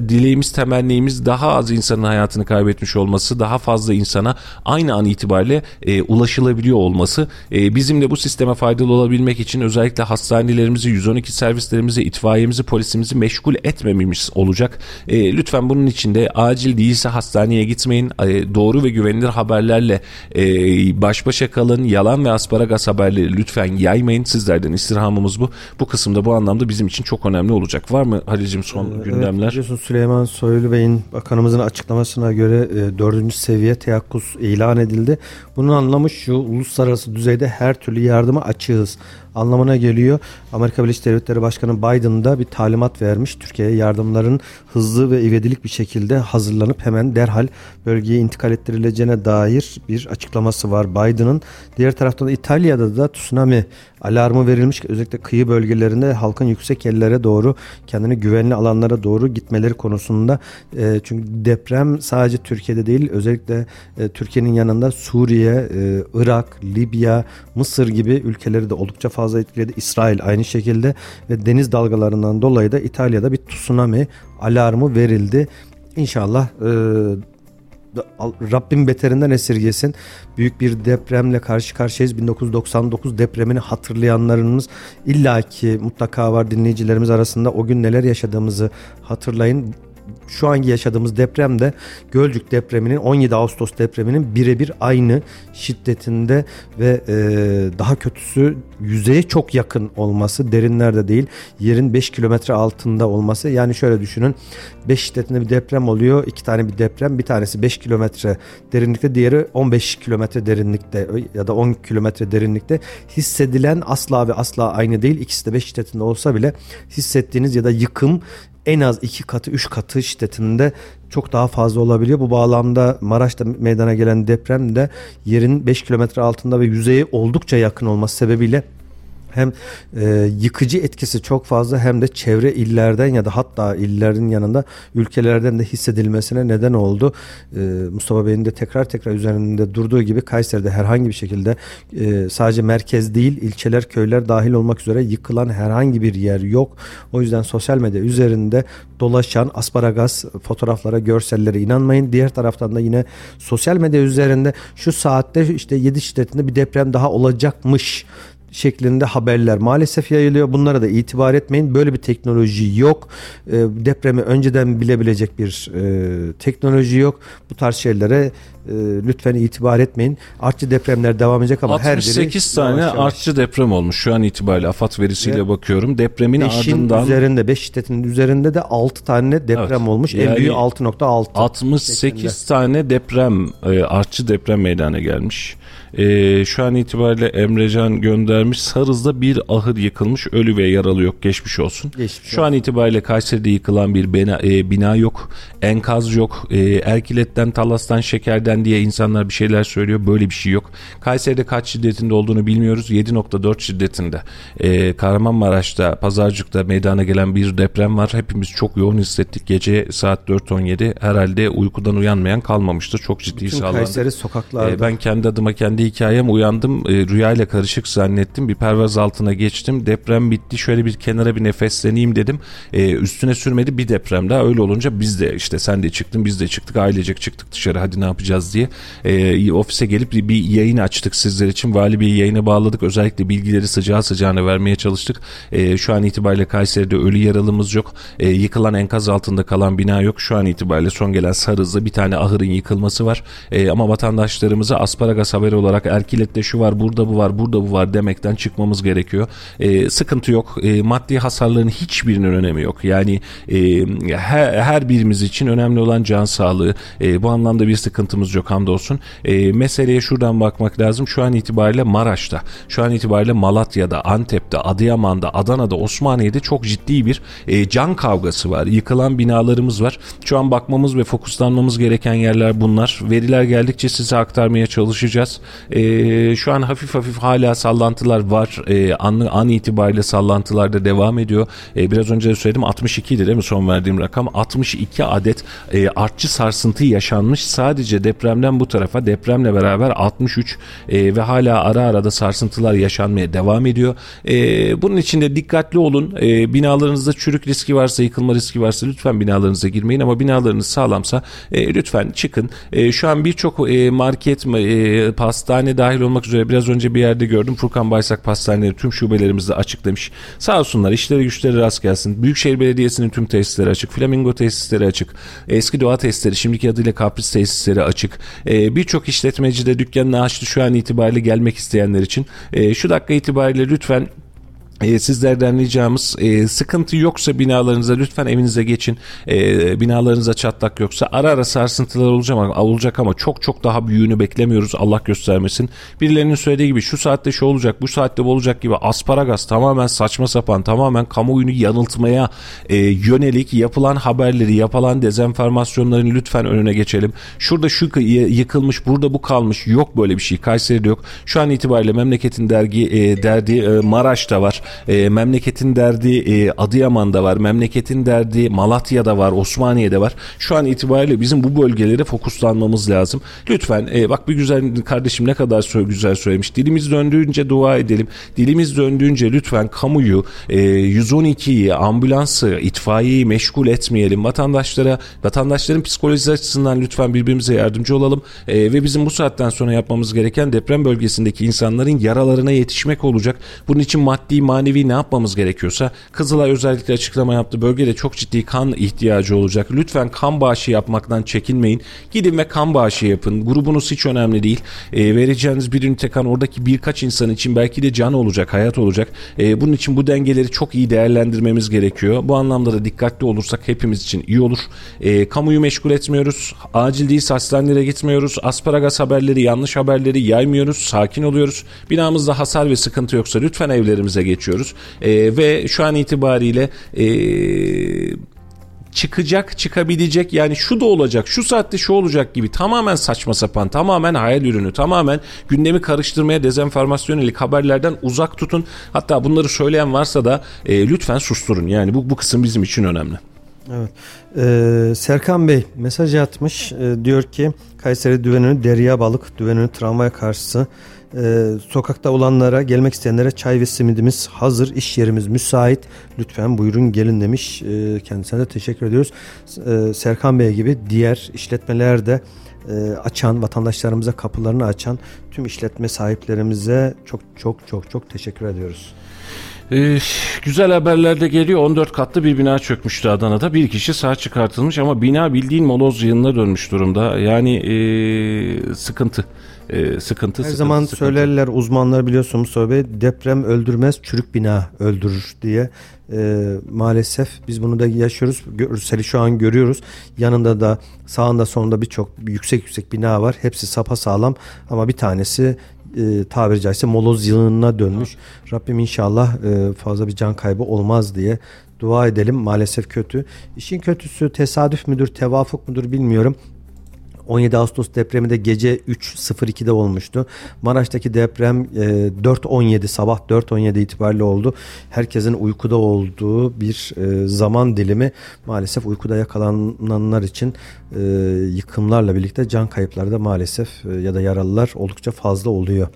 dileğimiz, temennimiz daha az insanın hayatını kaybetmiş olması, daha fazla insana aynı an itibariyle e, ulaşılabiliyor olması. E, bizim de bu sisteme faydalı olabilmek için özellikle hastanelerimizi, 112 servislerimizi, itfaiyemizi, polisimizi meşgul etmememiz olacak. E, lütfen bunun için de acil değilse hastaneye gitmeyin. E, doğru ve güvenilir haberlerle e, baş başa kalın. Yalan ve asparagas haberleri lütfen yaymayın. Sizlerden istirhamımız bu. Bu kısımda bu anlamda bizim için çok önemli olacak. Var mı Halil'cim son Evet, gündemler? biliyorsun Süleyman Soylu Bey'in bakanımızın açıklamasına göre e, dördüncü seviye teyakkuz ilan edildi. Bunun anlamı şu uluslararası düzeyde her türlü yardıma açığız anlamına geliyor. Amerika Birleşik Devletleri Başkanı Biden da bir talimat vermiş. Türkiye'ye yardımların hızlı ve ivedilik bir şekilde hazırlanıp hemen derhal bölgeye intikal ettirileceğine dair bir açıklaması var Biden'ın. Diğer taraftan İtalya'da da tsunami alarmı verilmiş. Özellikle kıyı bölgelerinde halkın yüksek yerlere doğru kendini güvenli alanlara doğru gitmeleri konusunda. E, çünkü deprem sadece Türkiye'de değil özellikle e, Türkiye'nin yanında Suriye, e, Irak, Libya, Mısır gibi ülkeleri de oldukça fazla etkiledi. İsrail aynı şekilde ve deniz dalgalarından dolayı da İtalya'da bir tsunami alarmı verildi. İnşallah e, Rabbim beterinden esirgesin. Büyük bir depremle karşı karşıyayız. 1999 depremini hatırlayanlarınız illaki mutlaka var dinleyicilerimiz arasında. O gün neler yaşadığımızı hatırlayın şu anki yaşadığımız deprem de Gölcük depreminin 17 Ağustos depreminin birebir aynı şiddetinde ve e, daha kötüsü yüzeye çok yakın olması derinlerde değil yerin 5 kilometre altında olması. Yani şöyle düşünün 5 şiddetinde bir deprem oluyor iki tane bir deprem bir tanesi 5 kilometre derinlikte diğeri 15 kilometre derinlikte ya da 10 kilometre derinlikte. Hissedilen asla ve asla aynı değil ikisi de 5 şiddetinde olsa bile hissettiğiniz ya da yıkım en az iki katı, üç katı şiddetinde çok daha fazla olabiliyor. Bu bağlamda Maraş'ta meydana gelen deprem de yerin 5 kilometre altında ve yüzeye oldukça yakın olması sebebiyle hem e, yıkıcı etkisi çok fazla hem de çevre illerden ya da hatta illerin yanında ülkelerden de hissedilmesine neden oldu. E, Mustafa Bey'in de tekrar tekrar üzerinde durduğu gibi Kayseri'de herhangi bir şekilde e, sadece merkez değil ilçeler köyler dahil olmak üzere yıkılan herhangi bir yer yok. O yüzden sosyal medya üzerinde dolaşan asparagas fotoğraflara görsellere inanmayın. Diğer taraftan da yine sosyal medya üzerinde şu saatte işte 7 şiddetinde bir deprem daha olacakmış şeklinde haberler maalesef yayılıyor. Bunlara da itibar etmeyin. Böyle bir teknoloji yok. E, depremi önceden bilebilecek bir e, teknoloji yok. Bu tarz şeylere e, lütfen itibar etmeyin. Artçı depremler devam edecek ama her biri 68 tane yavaş yavaş. artçı deprem olmuş şu an itibariyle AFAD verisiyle Ve bakıyorum. Depremin ardından üzerinde 5 şiddetinin üzerinde de 6 tane deprem evet. olmuş. Yani en büyüğü 6.6. 68 şeklinde. tane deprem e, artçı deprem meydana gelmiş. E, şu an itibariyle Emrecan göndermiş. Sarız'da bir ahır yıkılmış. Ölü ve yaralı yok. Geçmiş olsun. Geçmiş şu olsun. an itibariyle Kayseri'de yıkılan bir bina, e, bina yok. Enkaz yok. E, Erkilet'ten, Talas'tan, Şeker'den diye insanlar bir şeyler söylüyor. Böyle bir şey yok. Kayseri'de kaç şiddetinde olduğunu bilmiyoruz. 7.4 şiddetinde. E, Kahramanmaraş'ta, Pazarcık'ta meydana gelen bir deprem var. Hepimiz çok yoğun hissettik. Gece saat 4.17 herhalde uykudan uyanmayan kalmamıştır. Çok ciddi Bütün sağlandı. Kayseri sokaklarda. E, ben kendi adıma kendi hikayem uyandım. E, rüyayla karışık zannettim. Bir pervaz altına geçtim. Deprem bitti. Şöyle bir kenara bir nefesleneyim dedim. E, üstüne sürmedi bir deprem daha. Öyle olunca biz de işte sen de çıktın biz de çıktık. Ailecek çıktık dışarı hadi ne yapacağız diye. E, ofise gelip bir yayın açtık sizler için. Vali bir yayına bağladık. Özellikle bilgileri sıcağı sıcağına vermeye çalıştık. E, şu an itibariyle Kayseri'de ölü yaralımız yok. E, yıkılan enkaz altında kalan bina yok. Şu an itibariyle son gelen Sarız'da bir tane ahırın yıkılması var. E, ama vatandaşlarımıza asparagas haberi olarak olarak Erkilet'te şu var, burada bu var, burada bu var demekten çıkmamız gerekiyor. E, sıkıntı yok. E, maddi hasarların hiçbirinin önemi yok. Yani e, her, her birimiz için önemli olan can sağlığı. E, bu anlamda bir sıkıntımız yok hamdolsun. E, meseleye şuradan bakmak lazım. Şu an itibariyle Maraş'ta, şu an itibariyle Malatya'da, Antep'te, Adıyaman'da, Adana'da, Osmaniye'de çok ciddi bir e, can kavgası var. Yıkılan binalarımız var. Şu an bakmamız ve fokuslanmamız gereken yerler bunlar. Veriler geldikçe size aktarmaya çalışacağız. E, şu an hafif hafif hala sallantılar var. E, an, an itibariyle sallantılar da devam ediyor. E, biraz önce de söyledim 62 idi değil mi son verdiğim rakam? 62 adet e, artçı sarsıntı yaşanmış. Sadece depremden bu tarafa depremle beraber 63 e, ve hala ara ara da sarsıntılar yaşanmaya devam ediyor. E, bunun için de dikkatli olun. E, binalarınızda çürük riski varsa, yıkılma riski varsa lütfen binalarınıza girmeyin ama binalarınız sağlamsa e, lütfen çıkın. E, şu an birçok e, market, e, pastane pastane dahil olmak üzere biraz önce bir yerde gördüm. Furkan Baysak Pastaneleri tüm şubelerimizde açık demiş. Sağ olsunlar işleri güçleri rast gelsin. Büyükşehir Belediyesi'nin tüm tesisleri açık. Flamingo tesisleri açık. Eski doğa tesisleri şimdiki adıyla kapris tesisleri açık. Ee, Birçok işletmeci de dükkanını açtı şu an itibariyle gelmek isteyenler için. Ee, şu dakika itibariyle lütfen E, sizlerden ricamız e, sıkıntı yoksa binalarınıza lütfen evinize geçin. E, binalarınıza çatlak yoksa ara ara sarsıntılar olacak ama, olacak ama çok çok daha büyüğünü beklemiyoruz. Allah göstermesin. Birilerinin söylediği gibi şu saatte şu olacak bu saatte bu olacak gibi asparagas tamamen saçma sapan tamamen kamuoyunu yanıltmaya e, yönelik yapılan haberleri yapılan dezenformasyonların lütfen önüne geçelim. Şurada şu yıkılmış burada bu kalmış yok böyle bir şey. Kayseri'de yok. Şu an itibariyle memleketin dergi e, derdi e, Maraş'ta var. E, memleketin derdi e, Adıyaman'da var. Memleketin derdi Malatya'da var. Osmaniye'de var. Şu an itibariyle bizim bu bölgelere fokuslanmamız lazım. Lütfen e, bak bir güzel kardeşim ne kadar sö- güzel söylemiş. Dilimiz döndüğünce dua edelim. Dilimiz döndüğünce lütfen kamuyu, e, 112'yi, ambulansı, itfaiyeyi meşgul etmeyelim. Vatandaşlara, vatandaşların psikolojisi açısından lütfen birbirimize yardımcı olalım. E, ve bizim bu saatten sonra yapmamız gereken deprem bölgesindeki insanların yaralarına yetişmek olacak. Bunun için maddi, manevi ne yapmamız gerekiyorsa Kızılay özellikle açıklama yaptı. Bölgede çok ciddi kan ihtiyacı olacak. Lütfen kan bağışı yapmaktan çekinmeyin. Gidin ve kan bağışı yapın. Grubunuz hiç önemli değil. E, vereceğiniz bir ünite kan oradaki birkaç insan için belki de can olacak, hayat olacak. E, bunun için bu dengeleri çok iyi değerlendirmemiz gerekiyor. Bu anlamda da dikkatli olursak hepimiz için iyi olur. E, kamuyu meşgul etmiyoruz. Acil değilse hastanelere gitmiyoruz. Asparagas haberleri, yanlış haberleri yaymıyoruz. Sakin oluyoruz. Binamızda hasar ve sıkıntı yoksa lütfen evlerimize geçiyoruz. E, ve şu an itibariyle e, çıkacak, çıkabilecek yani şu da olacak, şu saatte şu olacak gibi tamamen saçma sapan, tamamen hayal ürünü, tamamen gündemi karıştırmaya dezenformasyon yönelik haberlerden uzak tutun. Hatta bunları söyleyen varsa da e, lütfen susturun. Yani bu, bu kısım bizim için önemli. Evet. Ee, Serkan Bey mesaj atmış. Ee, diyor ki Kayseri Düvenönü Derya Balık Düvenönü tramvay karşısı ee, sokakta olanlara gelmek isteyenlere çay ve simidimiz hazır iş yerimiz müsait lütfen buyurun gelin demiş ee, kendisine de teşekkür ediyoruz ee, Serkan Bey gibi diğer işletmeler de e, açan vatandaşlarımıza kapılarını açan tüm işletme sahiplerimize çok çok çok çok teşekkür ediyoruz. Ee, güzel haberler de geliyor. 14 katlı bir bina çökmüştü Adana'da. Bir kişi sağ çıkartılmış ama bina bildiğin moloz yığınına dönmüş durumda. Yani ee, sıkıntı. Ee, sıkıntı Her sıkıntı, zaman sıkıntı. söylerler uzmanlar biliyorsun Mustafa Bey deprem öldürmez çürük bina öldürür diye. Ee, maalesef biz bunu da yaşıyoruz. Görseli şu an görüyoruz. Yanında da sağında sonunda birçok yüksek yüksek bina var. Hepsi sapa sağlam ama bir tanesi e, tabiri caizse moloz yığınına dönmüş. Rabbim inşallah e, fazla bir can kaybı olmaz diye dua edelim. Maalesef kötü. İşin kötüsü tesadüf müdür, tevafuk mudur bilmiyorum. 17 Ağustos depremi de gece 3.02'de olmuştu. Maraş'taki deprem e, 4.17 sabah 4.17 itibariyle oldu. Herkesin uykuda olduğu bir e, zaman dilimi maalesef uykuda yakalananlar için e, yıkımlarla birlikte can kayıpları da maalesef e, ya da yaralılar oldukça fazla oluyor.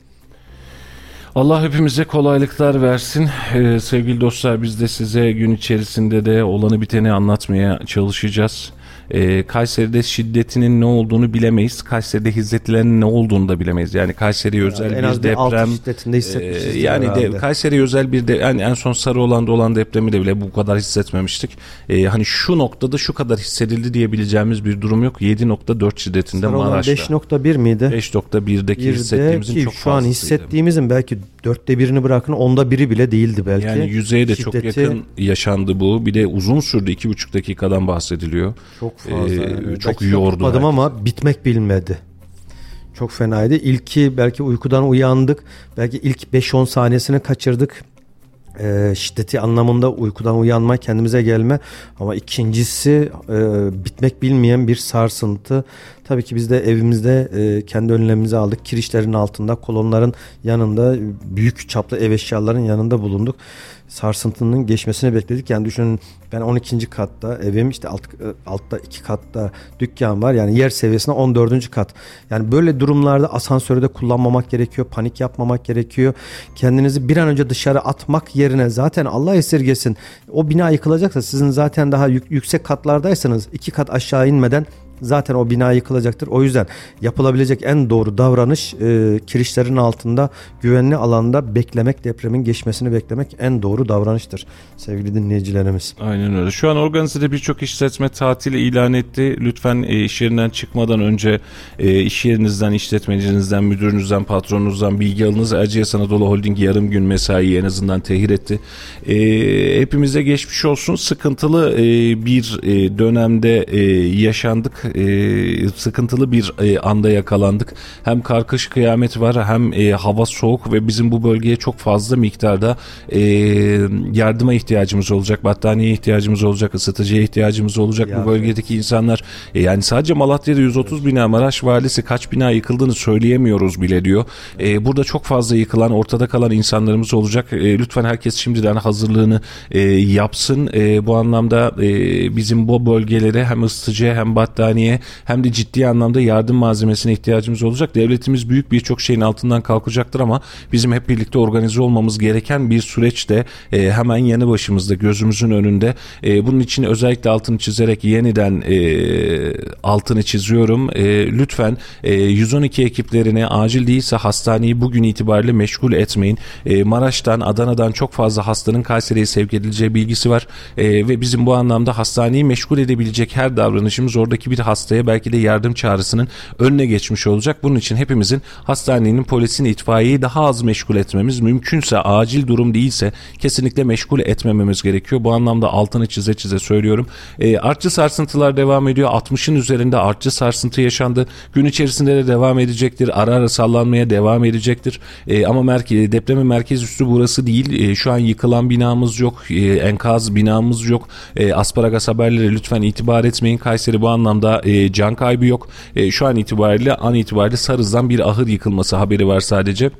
Allah hepimize kolaylıklar versin. Ee, sevgili dostlar biz de size gün içerisinde de olanı biteni anlatmaya çalışacağız. Ee, Kayseri'de şiddetinin ne olduğunu bilemeyiz. Kayseri'de hissedilenin ne olduğunu da bilemeyiz. Yani Kayseri özel en bir az bir altı deprem. şiddetinde Ee, yani de, herhalde. Kayseri özel bir de yani en son sarı olan olan depremi de bile bu kadar hissetmemiştik. Ee, hani şu noktada şu kadar hissedildi diyebileceğimiz bir durum yok. 7.4 şiddetinde Sarı olan Maraş'ta. 5.1 miydi? 5.1'deki Bir de hissettiğimizin ki çok şu an fazlasıydı. hissettiğimizin belki dörtte birini bırakın onda biri bile değildi belki. Yani yüzeye de çok Şiddeti yakın yaşandı bu. Bir de uzun sürdü. iki buçuk dakikadan bahsediliyor. Çok fazla. Ee, yani. çok yordu herkes. ama bitmek bilmedi. Çok fenaydı. İlki belki uykudan uyandık. Belki ilk 5-10 saniyesini kaçırdık. Ee, şiddeti anlamında uykudan uyanma, kendimize gelme. Ama ikincisi e, bitmek bilmeyen bir sarsıntı. Tabii ki biz de evimizde e, kendi önlemimizi aldık. Kirişlerin altında, kolonların yanında, büyük çaplı ev eşyaların yanında bulunduk. Sarsıntının geçmesini bekledik. Yani düşünün ben 12. katta evim işte alt, e, altta iki katta dükkan var. Yani yer seviyesine 14. kat. Yani böyle durumlarda asansörü de kullanmamak gerekiyor. Panik yapmamak gerekiyor. Kendinizi bir an önce dışarı atmak yerine zaten Allah esirgesin. O bina yıkılacaksa sizin zaten daha yük- yüksek katlardaysanız iki kat aşağı inmeden zaten o bina yıkılacaktır. O yüzden yapılabilecek en doğru davranış e, kirişlerin altında güvenli alanda beklemek, depremin geçmesini beklemek en doğru davranıştır sevgili dinleyicilerimiz. Aynen öyle. Şu an organizede birçok işletme tatil ilan etti. Lütfen e, iş yerinden çıkmadan önce e, iş yerinizden, işletmecinizden, müdürünüzden, patronunuzdan bilgi alınız. Erciyes Anadolu Holding yarım gün mesai en azından tehir etti. E, hepimize geçmiş olsun. Sıkıntılı e, bir e, dönemde e, yaşandık. E, sıkıntılı bir e, anda yakalandık. Hem karkış kıyamet var hem e, hava soğuk ve bizim bu bölgeye çok fazla miktarda e, yardıma ihtiyacımız olacak. Battaniye ihtiyacımız olacak. ısıtıcıya ihtiyacımız olacak. Ya, bu bölgedeki evet. insanlar e, yani sadece Malatya'da 130 bina Maraş valisi kaç bina yıkıldığını söyleyemiyoruz bile diyor. E, burada çok fazla yıkılan ortada kalan insanlarımız olacak. E, lütfen herkes şimdiden hazırlığını e, yapsın. E, bu anlamda e, bizim bu bölgelere hem ısıtıcıya hem battaniye hem de ciddi anlamda yardım malzemesine ihtiyacımız olacak. Devletimiz büyük birçok şeyin altından kalkacaktır ama bizim hep birlikte organize olmamız gereken bir süreç de e, hemen yanı başımızda gözümüzün önünde. E, bunun için özellikle altını çizerek yeniden e, altını çiziyorum. E, lütfen e, 112 ekiplerini acil değilse hastaneyi bugün itibariyle meşgul etmeyin. E, Maraş'tan, Adana'dan çok fazla hastanın Kayseri'ye sevk edileceği bilgisi var. E, ve bizim bu anlamda hastaneyi meşgul edebilecek her davranışımız oradaki bir hastaya belki de yardım çağrısının önüne geçmiş olacak. Bunun için hepimizin hastanenin, polisin, itfaiyeyi daha az meşgul etmemiz mümkünse acil durum değilse kesinlikle meşgul etmememiz gerekiyor. Bu anlamda altını çize çize söylüyorum. E, artçı sarsıntılar devam ediyor. 60'ın üzerinde artçı sarsıntı yaşandı. Gün içerisinde de devam edecektir. Ara ara sallanmaya devam edecektir. E, ama merkez, depremin merkez üstü burası değil. E, şu an yıkılan binamız yok. E, enkaz binamız yok. E, asparagas haberleri lütfen itibar etmeyin. Kayseri bu anlamda e, can kaybı yok. E, şu an itibariyle an itibariyle Sarız'dan bir ahır yıkılması haberi var sadece.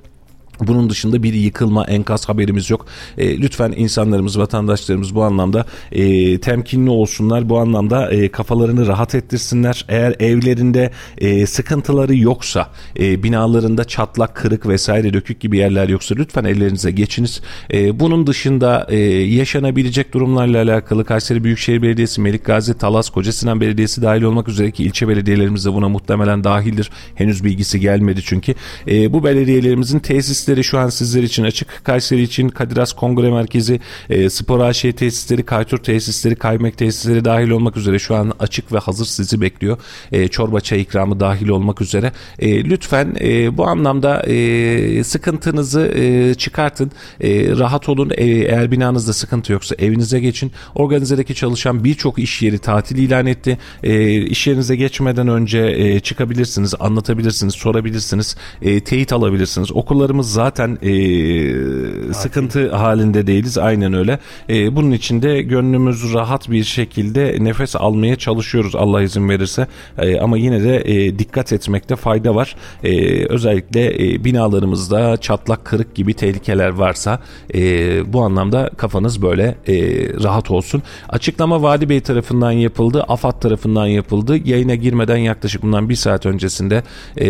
Bunun dışında bir yıkılma enkaz haberimiz yok. E, lütfen insanlarımız, vatandaşlarımız bu anlamda e, temkinli olsunlar. Bu anlamda e, kafalarını rahat ettirsinler. Eğer evlerinde e, sıkıntıları yoksa, e, binalarında çatlak, kırık vesaire dökük gibi yerler yoksa lütfen ellerinize geçiniz. E, bunun dışında e, yaşanabilecek durumlarla alakalı Kayseri Büyükşehir Belediyesi, Melik Gazi, Talas, Kocasinan Belediyesi dahil olmak üzere ki ilçe belediyelerimiz de buna muhtemelen dahildir. Henüz bilgisi gelmedi çünkü. E, bu belediyelerimizin tesis tesisleri şu an sizler için açık. Kayseri için Kadiras Kongre Merkezi, e, Spor AŞ tesisleri, Kaytur tesisleri, Kaymek tesisleri dahil olmak üzere şu an açık ve hazır sizi bekliyor. E, çorba çay ikramı dahil olmak üzere. E, lütfen e, bu anlamda e, sıkıntınızı e, çıkartın. E, rahat olun. E, eğer binanızda sıkıntı yoksa evinize geçin. Organizedeki çalışan birçok iş yeri tatil ilan etti. E, iş yerinize geçmeden önce e, çıkabilirsiniz, anlatabilirsiniz, sorabilirsiniz, e, teyit alabilirsiniz. Okullarımız zaten e, sıkıntı halinde değiliz. Aynen öyle. E, bunun için de gönlümüz rahat bir şekilde nefes almaya çalışıyoruz Allah izin verirse. E, ama yine de e, dikkat etmekte fayda var. E, özellikle e, binalarımızda çatlak kırık gibi tehlikeler varsa e, bu anlamda kafanız böyle e, rahat olsun. Açıklama Vadi Bey tarafından yapıldı. AFAD tarafından yapıldı. Yayına girmeden yaklaşık bundan bir saat öncesinde e,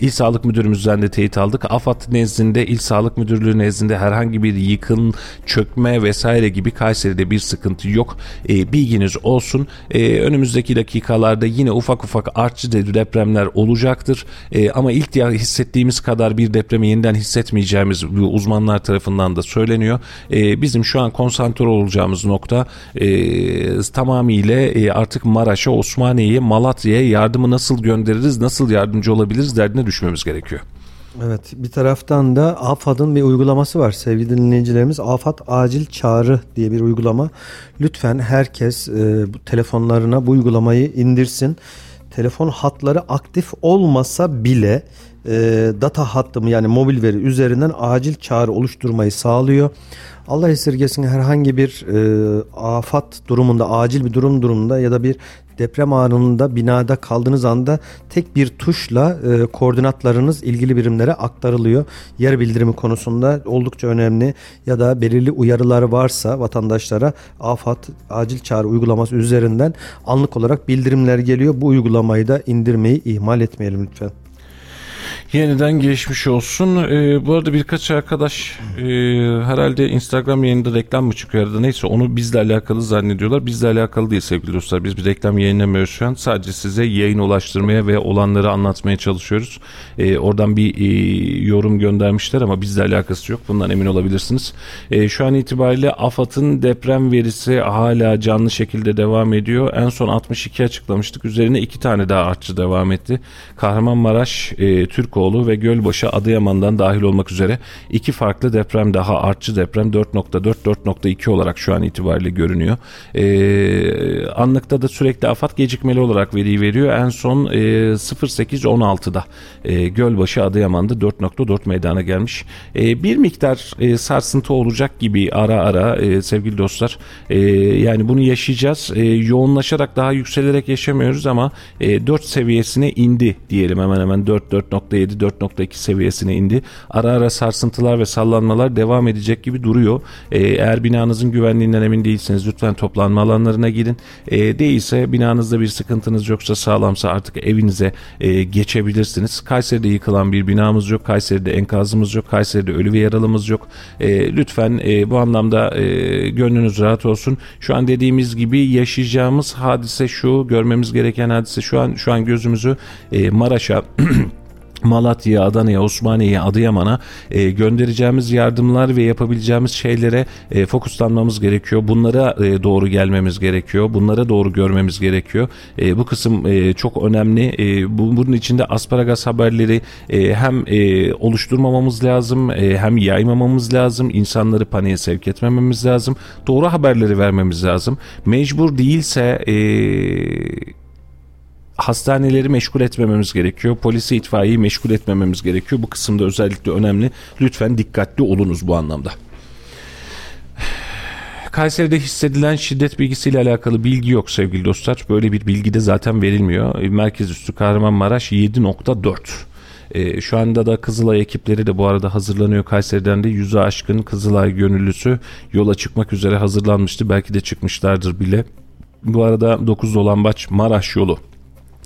İl Sağlık Müdürümüzden de teyit aldık. AFAD nezdinde, İl Sağlık Müdürlüğü nezdinde herhangi bir yıkım, çökme vesaire gibi Kayseri'de bir sıkıntı yok. E, bilginiz olsun. E, önümüzdeki dakikalarda yine ufak ufak artçı depremler olacaktır. E, ama ilk hissettiğimiz kadar bir depremi yeniden hissetmeyeceğimiz uzmanlar tarafından da söyleniyor. E, bizim şu an konsantre olacağımız nokta e, tamamıyla e, artık Maraş'a, Osmaniye'ye, Malatya'ya yardımı nasıl göndeririz, nasıl yardımcı olabiliriz derdine düşmemiz gerekiyor. Evet bir taraftan da AFAD'ın bir uygulaması var sevgili dinleyicilerimiz. AFAD Acil Çağrı diye bir uygulama. Lütfen herkes e, telefonlarına bu uygulamayı indirsin. Telefon hatları aktif olmasa bile e, data hattımı yani mobil veri üzerinden acil çağrı oluşturmayı sağlıyor. Allah esirgesin herhangi bir e, afat durumunda, acil bir durum durumunda ya da bir deprem anında binada kaldığınız anda tek bir tuşla e, koordinatlarınız ilgili birimlere aktarılıyor. Yer bildirimi konusunda oldukça önemli ya da belirli uyarılar varsa vatandaşlara afat acil çağrı uygulaması üzerinden anlık olarak bildirimler geliyor. Bu uygulamayı da indirmeyi ihmal etmeyelim lütfen. Yeniden geçmiş olsun. Ee, bu arada birkaç arkadaş e, herhalde Instagram yayında reklam mı çıkıyor arada neyse onu bizle alakalı zannediyorlar. Bizle alakalı değil sevgili dostlar. Biz bir reklam yayınlamıyoruz şu an. Sadece size yayın ulaştırmaya ve olanları anlatmaya çalışıyoruz. Ee, oradan bir e, yorum göndermişler ama bizle alakası yok. Bundan emin olabilirsiniz. E, şu an itibariyle AFAD'ın deprem verisi hala canlı şekilde devam ediyor. En son 62 açıklamıştık. Üzerine iki tane daha artçı devam etti. Kahramanmaraş, e, Türkoğlu ve Gölbaşı Adıyaman'dan dahil olmak üzere iki farklı deprem daha artçı deprem 4.4 4.2 olarak şu an itibariyle görünüyor. E, anlıkta da sürekli AFAD gecikmeli olarak veriyi veriyor. En son e, 08.16'da e, Gölbaşı Adıyaman'da 4.4 meydana gelmiş. E, bir miktar e, sarsıntı olacak gibi ara ara e, sevgili dostlar. E, yani bunu yaşayacağız. E, yoğunlaşarak daha yükselerek yaşamıyoruz ama e, 4 seviyesine indi diyelim hemen hemen 4 4.7 4.2 seviyesine indi. Ara ara sarsıntılar ve sallanmalar devam edecek gibi duruyor. E, eğer binanızın güvenliğinden emin değilseniz lütfen toplanma alanlarına gidin. E, değilse binanızda bir sıkıntınız yoksa sağlamsa artık evinize e, geçebilirsiniz. Kayseri'de yıkılan bir binamız yok. Kayseri'de enkazımız yok. Kayseri'de ölü ve yaralımız yok. E, lütfen e, bu anlamda e, gönlünüz rahat olsun. Şu an dediğimiz gibi yaşayacağımız hadise şu, görmemiz gereken hadise şu an şu an gözümüzü e, Maraş'a Malatya'ya, Adana'ya, Osmaniye'ye, Adıyaman'a e, göndereceğimiz yardımlar ve yapabileceğimiz şeylere e, fokuslanmamız gerekiyor. Bunlara e, doğru gelmemiz gerekiyor. Bunlara doğru görmemiz gerekiyor. E, bu kısım e, çok önemli. E, bu, bunun içinde asparagas haberleri e, hem e, oluşturmamamız lazım, e, hem yaymamamız lazım. insanları paniğe sevk etmememiz lazım. Doğru haberleri vermemiz lazım. Mecbur değilse eee hastaneleri meşgul etmememiz gerekiyor. Polisi itfaiyeyi meşgul etmememiz gerekiyor. Bu kısımda özellikle önemli. Lütfen dikkatli olunuz bu anlamda. Kayseri'de hissedilen şiddet bilgisiyle alakalı bilgi yok sevgili dostlar. Böyle bir bilgi de zaten verilmiyor. Merkez üstü Kahramanmaraş 7.4. E, şu anda da Kızılay ekipleri de bu arada hazırlanıyor. Kayseri'den de yüzü aşkın Kızılay gönüllüsü yola çıkmak üzere hazırlanmıştı. Belki de çıkmışlardır bile. Bu arada 9 Dolambaç Maraş yolu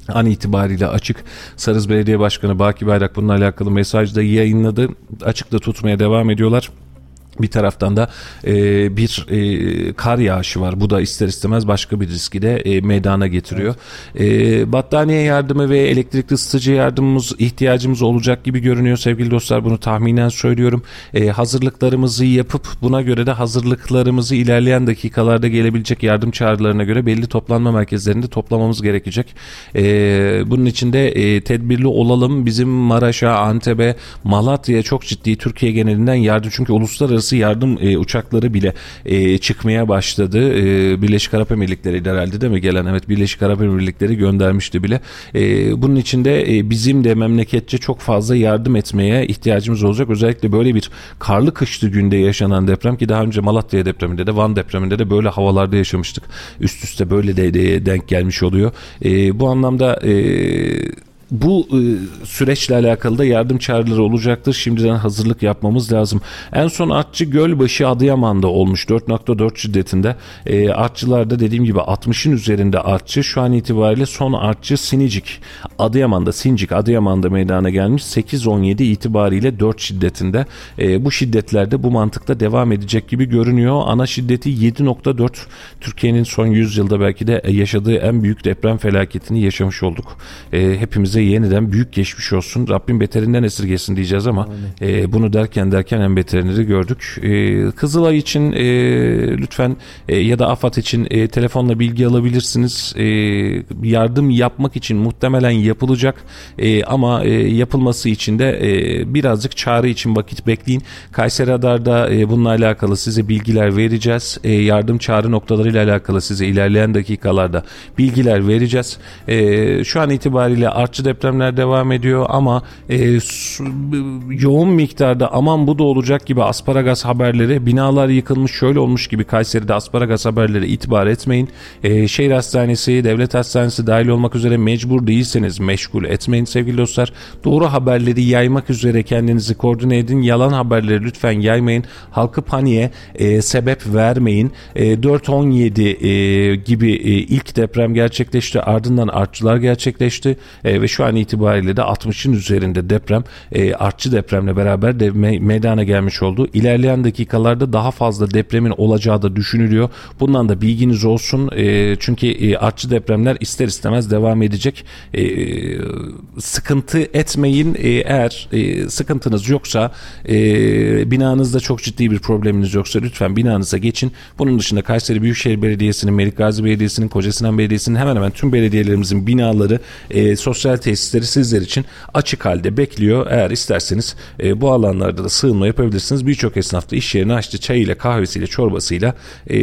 an itibariyle açık. Sarız Belediye Başkanı Baki Bayrak bununla alakalı mesajda yayınladı. Açıkta tutmaya devam ediyorlar. Bir taraftan da e, bir e, kar yağışı var. Bu da ister istemez başka bir riski de e, meydana getiriyor. Evet. E, battaniye yardımı ve elektrikli ısıtıcı yardımımız ihtiyacımız olacak gibi görünüyor sevgili dostlar. Bunu tahminen söylüyorum. E, hazırlıklarımızı yapıp buna göre de hazırlıklarımızı ilerleyen dakikalarda gelebilecek yardım çağrılarına göre belli toplanma merkezlerinde toplamamız gerekecek. E, bunun için de e, tedbirli olalım. Bizim Maraş'a, Antep'e, Malatya'ya çok ciddi Türkiye genelinden yardım çünkü uluslararası uluslararası yardım e, uçakları bile e, çıkmaya başladı. E, Birleşik Arap Emirlikleri herhalde değil mi gelen? Evet Birleşik Arap Emirlikleri göndermişti bile. E, bunun içinde e, bizim de memleketçe çok fazla yardım etmeye ihtiyacımız olacak. Özellikle böyle bir karlı kışlı günde yaşanan deprem ki daha önce Malatya depreminde de Van depreminde de böyle havalarda yaşamıştık. Üst üste böyle de, de denk gelmiş oluyor. E, bu anlamda e, bu e, süreçle alakalı da yardım çağrıları olacaktır. Şimdiden hazırlık yapmamız lazım. En son Artçı Gölbaşı Adıyaman'da olmuş 4.4 şiddetinde. E, artçılarda dediğim gibi 60'ın üzerinde artçı. Şu an itibariyle son artçı Sinicik. Adıyaman'da Sincik Adıyaman'da meydana gelmiş. 8-17 itibariyle 4 şiddetinde. E, bu şiddetlerde bu mantıkta devam edecek gibi görünüyor. Ana şiddeti 7.4. Türkiye'nin son 100 yılda belki de yaşadığı en büyük deprem felaketini yaşamış olduk. E, hepimiz hepimize yeniden büyük geçmiş olsun. Rabbim beterinden esirgesin diyeceğiz ama e, bunu derken derken en beterini de gördük. E, Kızılay için e, lütfen e, ya da AFAD için e, telefonla bilgi alabilirsiniz. E, yardım yapmak için muhtemelen yapılacak e, ama e, yapılması için de e, birazcık çağrı için vakit bekleyin. Kayseri Radar'da e, bununla alakalı size bilgiler vereceğiz. E, yardım çağrı noktalarıyla alakalı size ilerleyen dakikalarda bilgiler vereceğiz. E, şu an itibariyle artçı depremler devam ediyor ama e, su, yoğun miktarda aman bu da olacak gibi asparagas haberleri binalar yıkılmış şöyle olmuş gibi Kayseri'de asparagas haberleri itibar etmeyin. E, şehir hastanesi, devlet hastanesi dahil olmak üzere mecbur değilseniz meşgul etmeyin sevgili dostlar. Doğru haberleri yaymak üzere kendinizi koordine edin. Yalan haberleri lütfen yaymayın. Halkı paniğe e, sebep vermeyin. E, 4-17 e, gibi e, ilk deprem gerçekleşti. Ardından artçılar gerçekleşti. E, ve şu şu an itibariyle de 60'ın üzerinde deprem e, artçı depremle beraber de me- meydana gelmiş oldu. İlerleyen dakikalarda daha fazla depremin olacağı da düşünülüyor. Bundan da bilginiz olsun. E, çünkü e, artçı depremler ister istemez devam edecek. E, sıkıntı etmeyin. E, eğer e, sıkıntınız yoksa e, binanızda çok ciddi bir probleminiz yoksa lütfen binanıza geçin. Bunun dışında Kayseri Büyükşehir Belediyesi'nin, Melik Gazi Belediyesi'nin, Kocasinan Belediyesi'nin hemen hemen tüm belediyelerimizin binaları, e, sosyal tesisleri sizler için açık halde bekliyor. Eğer isterseniz e, bu alanlarda da sığınma yapabilirsiniz. Birçok esnaf da iş yerini açtı. Çayıyla, kahvesiyle, çorbasıyla e,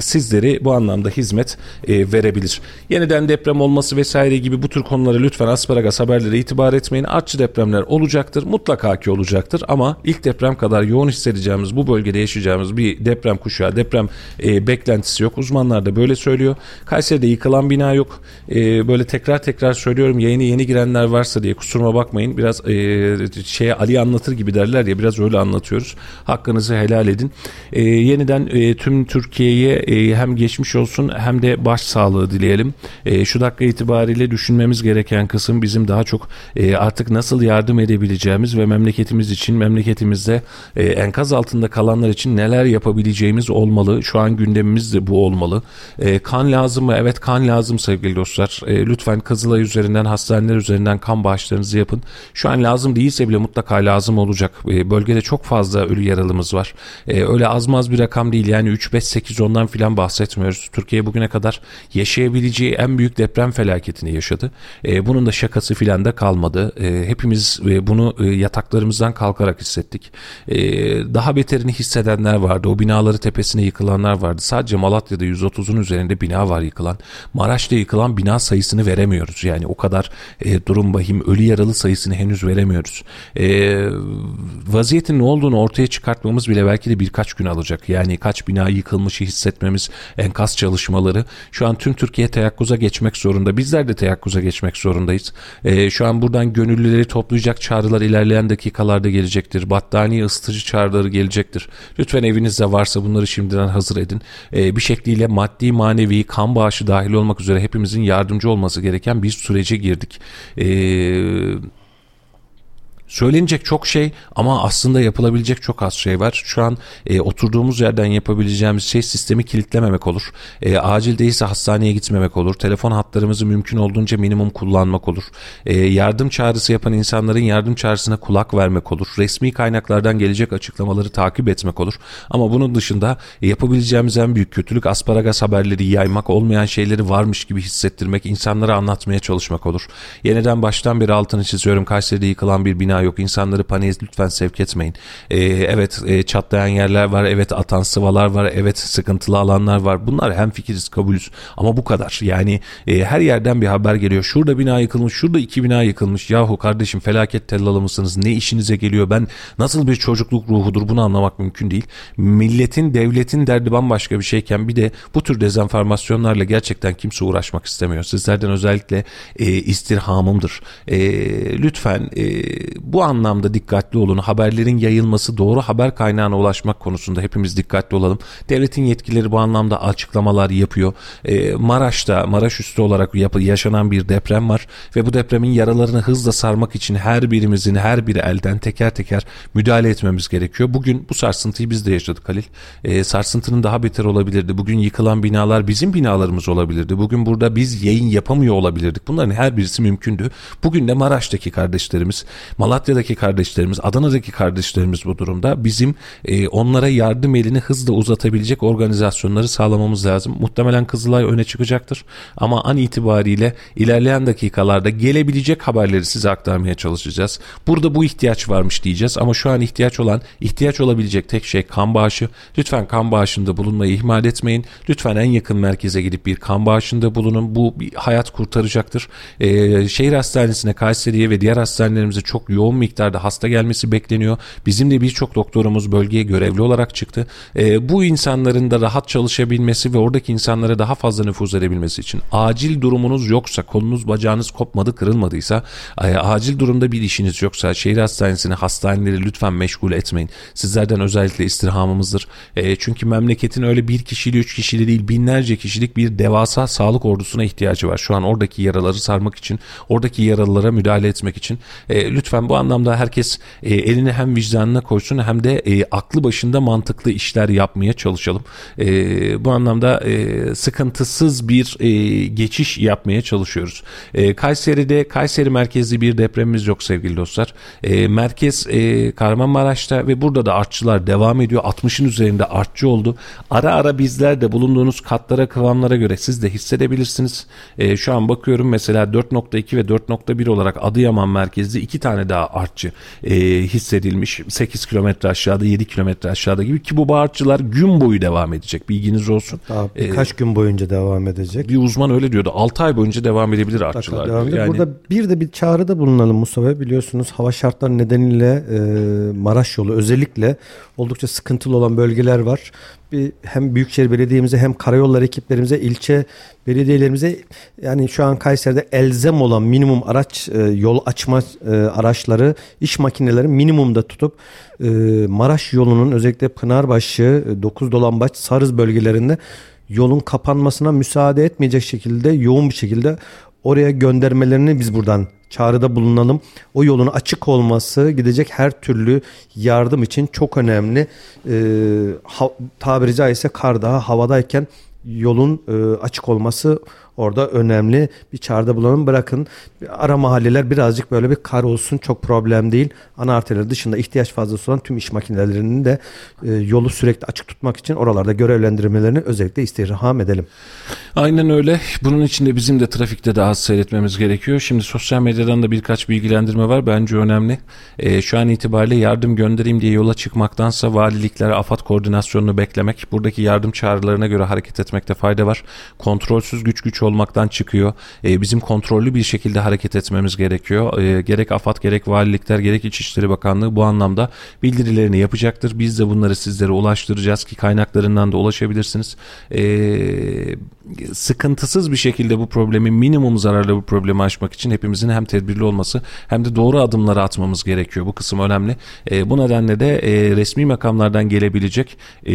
sizleri bu anlamda hizmet e, verebilir. Yeniden deprem olması vesaire gibi bu tür konulara lütfen asparagas haberlere itibar etmeyin. Artçı depremler olacaktır. Mutlaka ki olacaktır ama ilk deprem kadar yoğun hissedeceğimiz bu bölgede yaşayacağımız bir deprem kuşağı, deprem e, beklentisi yok. Uzmanlar da böyle söylüyor. Kayseri'de yıkılan bina yok. E, böyle tekrar tekrar söylüyorum yayını yeni girenler varsa diye kusuruma bakmayın. Biraz e, şeye Ali anlatır gibi derler ya biraz öyle anlatıyoruz. Hakkınızı helal edin. E, yeniden e, tüm Türkiye'ye e, hem geçmiş olsun hem de baş sağlığı dileyelim. E, şu dakika itibariyle düşünmemiz gereken kısım bizim daha çok e, artık nasıl yardım edebileceğimiz ve memleketimiz için memleketimizde e, enkaz altında kalanlar için neler yapabileceğimiz olmalı. Şu an gündemimiz de bu olmalı. E, kan lazım mı? Evet kan lazım sevgili dostlar. E, lütfen Kızılay üzerinden hastaneler üzerinden kan bağışlarınızı yapın. Şu an lazım değilse bile mutlaka lazım olacak. E, bölgede çok fazla ölü yaralımız var. E, öyle az maz bir rakam değil yani 3, 5, 8 ondan filan bahsetmiyoruz. Türkiye bugüne kadar yaşayabileceği en büyük deprem felaketini yaşadı. E, bunun da şakası filan da kalmadı. Hepimiz e, bunu e, yataklarımızdan kalkarak hissettik. Daha beterini hissedenler vardı. O binaları tepesine yıkılanlar vardı. Sadece Malatya'da 130'un üzerinde bina var yıkılan. Maraş'ta yıkılan bina sayısını veremiyoruz. Yani o kadar e, durum vahim. Ölü yaralı sayısını henüz veremiyoruz. E, vaziyetin ne olduğunu ortaya çıkartmamız bile belki de birkaç gün alacak. Yani kaç bina yıkılmışı hissetmemiz, enkaz çalışmaları. Şu an tüm Türkiye teyakkuza geçmek zorunda. Bizler de teyakkuza geçmek zorundayız. E, şu an buradan gönüllüleri toplayacak çağrılar ilerleyen dakikalarda gelecektir. Battaniye ısıtıcı çağrıları gelecektir. Lütfen evinizde varsa bunları şimdiden hazır edin. E, bir şekliyle maddi manevi kan bağışı dahil olmak üzere hepimizin yardımcı olması gereken bir sürece girdik. Eee Söylenecek çok şey ama aslında yapılabilecek çok az şey var. Şu an e, oturduğumuz yerden yapabileceğimiz şey sistemi kilitlememek olur. E, acil değilse hastaneye gitmemek olur. Telefon hatlarımızı mümkün olduğunca minimum kullanmak olur. E, yardım çağrısı yapan insanların yardım çağrısına kulak vermek olur. Resmi kaynaklardan gelecek açıklamaları takip etmek olur. Ama bunun dışında yapabileceğimiz en büyük kötülük asparagas haberleri yaymak, olmayan şeyleri varmış gibi hissettirmek, insanlara anlatmaya çalışmak olur. Yeniden baştan beri altını çiziyorum. Kayseri'de yıkılan bir bina yok. İnsanları paniğe lütfen sevk etmeyin. Ee, evet e, çatlayan yerler var. Evet atan sıvalar var. Evet sıkıntılı alanlar var. Bunlar hem fikiriz kabulüz. Ama bu kadar. Yani e, her yerden bir haber geliyor. Şurada bina yıkılmış. Şurada iki bina yıkılmış. Yahu kardeşim felaket tellalı mısınız? Ne işinize geliyor? Ben nasıl bir çocukluk ruhudur bunu anlamak mümkün değil. Milletin, devletin derdi bambaşka bir şeyken bir de bu tür dezenformasyonlarla gerçekten kimse uğraşmak istemiyor. Sizlerden özellikle e, istirhamımdır. E, lütfen e, bu anlamda dikkatli olun. Haberlerin yayılması, doğru haber kaynağına ulaşmak konusunda hepimiz dikkatli olalım. Devletin yetkileri bu anlamda açıklamalar yapıyor. E, Maraş'ta, Maraş üstü olarak yap- yaşanan bir deprem var ve bu depremin yaralarını hızla sarmak için her birimizin her bir elden teker teker müdahale etmemiz gerekiyor. Bugün bu sarsıntıyı biz de yaşadık Halil. E, sarsıntının daha beter olabilirdi. Bugün yıkılan binalar bizim binalarımız olabilirdi. Bugün burada biz yayın yapamıyor olabilirdik. Bunların her birisi mümkündü. Bugün de Maraş'taki kardeşlerimiz, Malatya'daki kardeşlerimiz, Adana'daki kardeşlerimiz bu durumda. Bizim e, onlara yardım elini hızla uzatabilecek organizasyonları sağlamamız lazım. Muhtemelen Kızılay öne çıkacaktır. Ama an itibariyle ilerleyen dakikalarda gelebilecek haberleri size aktarmaya çalışacağız. Burada bu ihtiyaç varmış diyeceğiz ama şu an ihtiyaç olan, ihtiyaç olabilecek tek şey kan bağışı. Lütfen kan bağışında bulunmayı ihmal etmeyin. Lütfen en yakın merkeze gidip bir kan bağışında bulunun. Bu bir hayat kurtaracaktır. Ee, şehir hastanesine, Kayseri'ye ve diğer hastanelerimize çok yoğun yoğun miktarda hasta gelmesi bekleniyor. Bizim de birçok doktorumuz bölgeye görevli olarak çıktı. E, bu insanların da rahat çalışabilmesi ve oradaki insanlara daha fazla nüfuz edebilmesi için acil durumunuz yoksa, kolunuz bacağınız kopmadı, kırılmadıysa, e, acil durumda bir işiniz yoksa şehir hastanesini, hastaneleri lütfen meşgul etmeyin. Sizlerden özellikle istirhamımızdır. E, çünkü memleketin öyle bir kişili, üç kişili değil binlerce kişilik bir devasa sağlık ordusuna ihtiyacı var. Şu an oradaki yaraları sarmak için, oradaki yaralılara müdahale etmek için. E, lütfen bu anlamda herkes e, elini hem vicdanına koysun hem de e, aklı başında mantıklı işler yapmaya çalışalım. E, bu anlamda e, sıkıntısız bir e, geçiş yapmaya çalışıyoruz. E, Kayseri'de Kayseri merkezli bir depremimiz yok sevgili dostlar. E, merkez e, Kahramanmaraş'ta ve burada da artçılar devam ediyor. 60'ın üzerinde artçı oldu. Ara ara bizler de bulunduğunuz katlara kıvamlara göre siz de hissedebilirsiniz. E, şu an bakıyorum mesela 4.2 ve 4.1 olarak Adıyaman merkezli iki tane daha artçı e, hissedilmiş. 8 kilometre aşağıda 7 kilometre aşağıda gibi ki bu artçılar gün boyu devam edecek. Bilginiz olsun. Daha birkaç ee, gün boyunca devam edecek. Bir uzman öyle diyordu. 6 ay boyunca devam edebilir artçılar. Devam yani... Burada bir de bir çağrıda bulunalım Mustafa. Biliyorsunuz hava şartları nedeniyle e, Maraş yolu özellikle oldukça sıkıntılı olan bölgeler var bir hem Büyükşehir Belediye'mize hem karayolları ekiplerimize, ilçe belediyelerimize yani şu an Kayseri'de elzem olan minimum araç e, yol açma e, araçları, iş makineleri minimumda tutup e, Maraş yolunun özellikle Pınarbaşı, e, Dokuz Dolambaç, Sarız bölgelerinde yolun kapanmasına müsaade etmeyecek şekilde yoğun bir şekilde oraya göndermelerini biz buradan çağrıda bulunalım. O yolun açık olması gidecek her türlü yardım için çok önemli. E, ha, tabiri caizse kar daha havadayken yolun e, açık olması orada önemli bir çağrıda bulunun. Bırakın ara mahalleler birazcık böyle bir kar olsun çok problem değil. Ana arterler dışında ihtiyaç fazlası olan tüm iş makinelerinin de e, yolu sürekli açık tutmak için oralarda görevlendirmelerini özellikle istirham edelim. Aynen öyle. Bunun için de bizim de trafikte daha az seyretmemiz gerekiyor. Şimdi sosyal medyadan da birkaç bilgilendirme var. Bence önemli. E, şu an itibariyle yardım göndereyim diye yola çıkmaktansa valilikler, AFAD koordinasyonunu beklemek, buradaki yardım çağrılarına göre hareket etmekte fayda var. Kontrolsüz güç güç olmaktan çıkıyor. E, bizim kontrollü bir şekilde hareket etmemiz gerekiyor. E, gerek AFAD, gerek valilikler, gerek İçişleri Bakanlığı bu anlamda bildirilerini yapacaktır. Biz de bunları sizlere ulaştıracağız ki kaynaklarından da ulaşabilirsiniz. Eee sıkıntısız bir şekilde bu problemi minimum zararlı bu problemi aşmak için hepimizin hem tedbirli olması hem de doğru adımları atmamız gerekiyor. Bu kısım önemli. E, bu nedenle de e, resmi makamlardan gelebilecek e,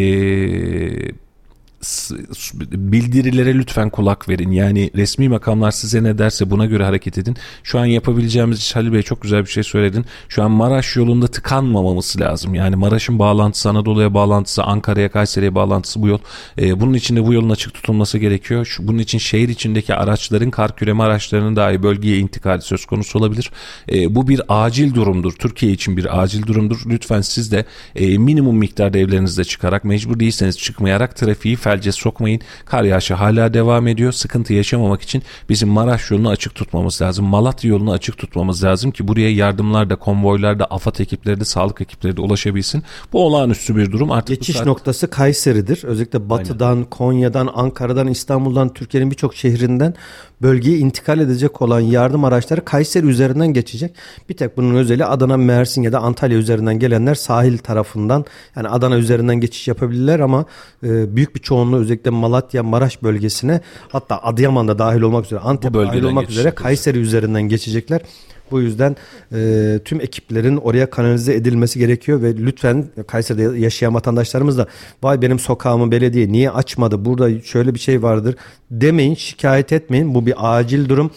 bildirilere lütfen kulak verin. Yani resmi makamlar size ne derse buna göre hareket edin. Şu an yapabileceğimiz iş Halil Bey çok güzel bir şey söyledin. Şu an Maraş yolunda tıkanmamamız lazım. Yani Maraş'ın bağlantısı, Anadolu'ya bağlantısı, Ankara'ya, Kayseri'ye bağlantısı bu yol. Ee, bunun için de bu yolun açık tutulması gerekiyor. Şu, bunun için şehir içindeki araçların, kar küreme araçlarının dahi bölgeye intikali söz konusu olabilir. Ee, bu bir acil durumdur. Türkiye için bir acil durumdur. Lütfen siz de e, minimum miktarda evlerinizde çıkarak, mecbur değilseniz çıkmayarak trafiği felce sokmayın. Kar yağışı hala devam ediyor. Sıkıntı yaşamamak için bizim Maraş yolunu açık tutmamız lazım. Malatya yolunu açık tutmamız lazım ki buraya yardımlar da konvoylar da AFAD ekipleri de sağlık ekipleri de ulaşabilsin. Bu olağanüstü bir durum. Artık Geçiş saat... noktası Kayseri'dir. Özellikle batıdan, Aynen. Konya'dan, Ankara'dan, İstanbul'dan, Türkiye'nin birçok şehrinden bölgeye intikal edecek olan yardım araçları Kayseri üzerinden geçecek. Bir tek bunun özeli Adana, Mersin ya da Antalya üzerinden gelenler sahil tarafından yani Adana üzerinden geçiş yapabilirler ama e, büyük bir çoğunluğu özellikle Malatya, Maraş bölgesine hatta Adıyaman'da dahil olmak üzere Antep dahil olmak üzere Kayseri üzerinden geçecekler. Bu yüzden e, tüm ekiplerin oraya kanalize edilmesi gerekiyor ve lütfen Kayseri'de yaşayan vatandaşlarımız da vay benim sokağımı belediye niye açmadı? Burada şöyle bir şey vardır. demeyin şikayet etmeyin. Bu bir acil durum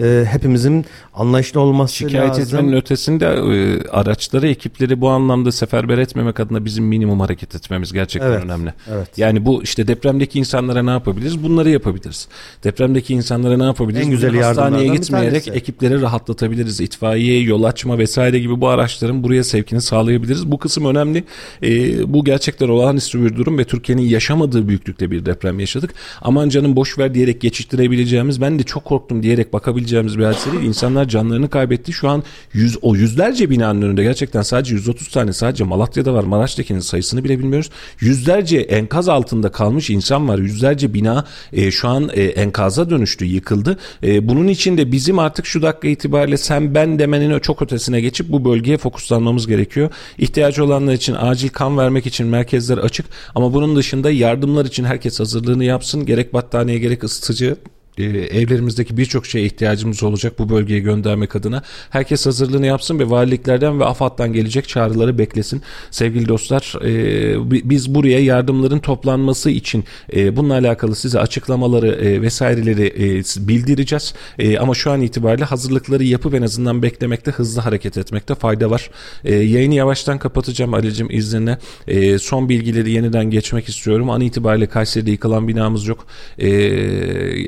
e, hepimizin anlayışlı olması Şikayet lazım. etmenin ötesinde e, araçları, ekipleri bu anlamda seferber etmemek adına bizim minimum hareket etmemiz gerçekten evet, önemli. Evet. Yani bu işte depremdeki insanlara ne yapabiliriz? Bunları yapabiliriz. Depremdeki insanlara ne yapabiliriz? En güzel hastaneye gitmeyerek ekipleri rahatlatabiliriz. İtfaiye, yol açma vesaire gibi bu araçların buraya sevkini sağlayabiliriz. Bu kısım önemli. E, bu gerçekten olağanüstü bir durum ve Türkiye'nin yaşamadığı büyüklükte bir deprem yaşadık. Aman canım boş ver diyerek geçiştirebileceğimiz ben de çok korktum diyerek bakabileceğimiz edeceğimiz bir hadise değil. İnsanlar canlarını kaybetti. Şu an yüz, o yüzlerce binanın önünde gerçekten sadece 130 tane sadece Malatya'da var. Maraş'takinin sayısını bile bilmiyoruz. Yüzlerce enkaz altında kalmış insan var. Yüzlerce bina e, şu an e, enkaza dönüştü, yıkıldı. E, bunun için de bizim artık şu dakika itibariyle sen ben demenin çok ötesine geçip bu bölgeye fokuslanmamız gerekiyor. İhtiyacı olanlar için acil kan vermek için merkezler açık ama bunun dışında yardımlar için herkes hazırlığını yapsın. Gerek battaniye gerek ısıtıcı e, evlerimizdeki birçok şeye ihtiyacımız olacak bu bölgeye göndermek adına. Herkes hazırlığını yapsın ve valiliklerden ve AFAD'dan gelecek çağrıları beklesin. Sevgili dostlar e, biz buraya yardımların toplanması için e, bununla alakalı size açıklamaları e, vesaireleri e, bildireceğiz. E, ama şu an itibariyle hazırlıkları yapıp en azından beklemekte hızlı hareket etmekte fayda var. E, yayını yavaştan kapatacağım Ali'cim izninle. E, son bilgileri yeniden geçmek istiyorum. An itibariyle Kayseri'de yıkılan binamız yok. E,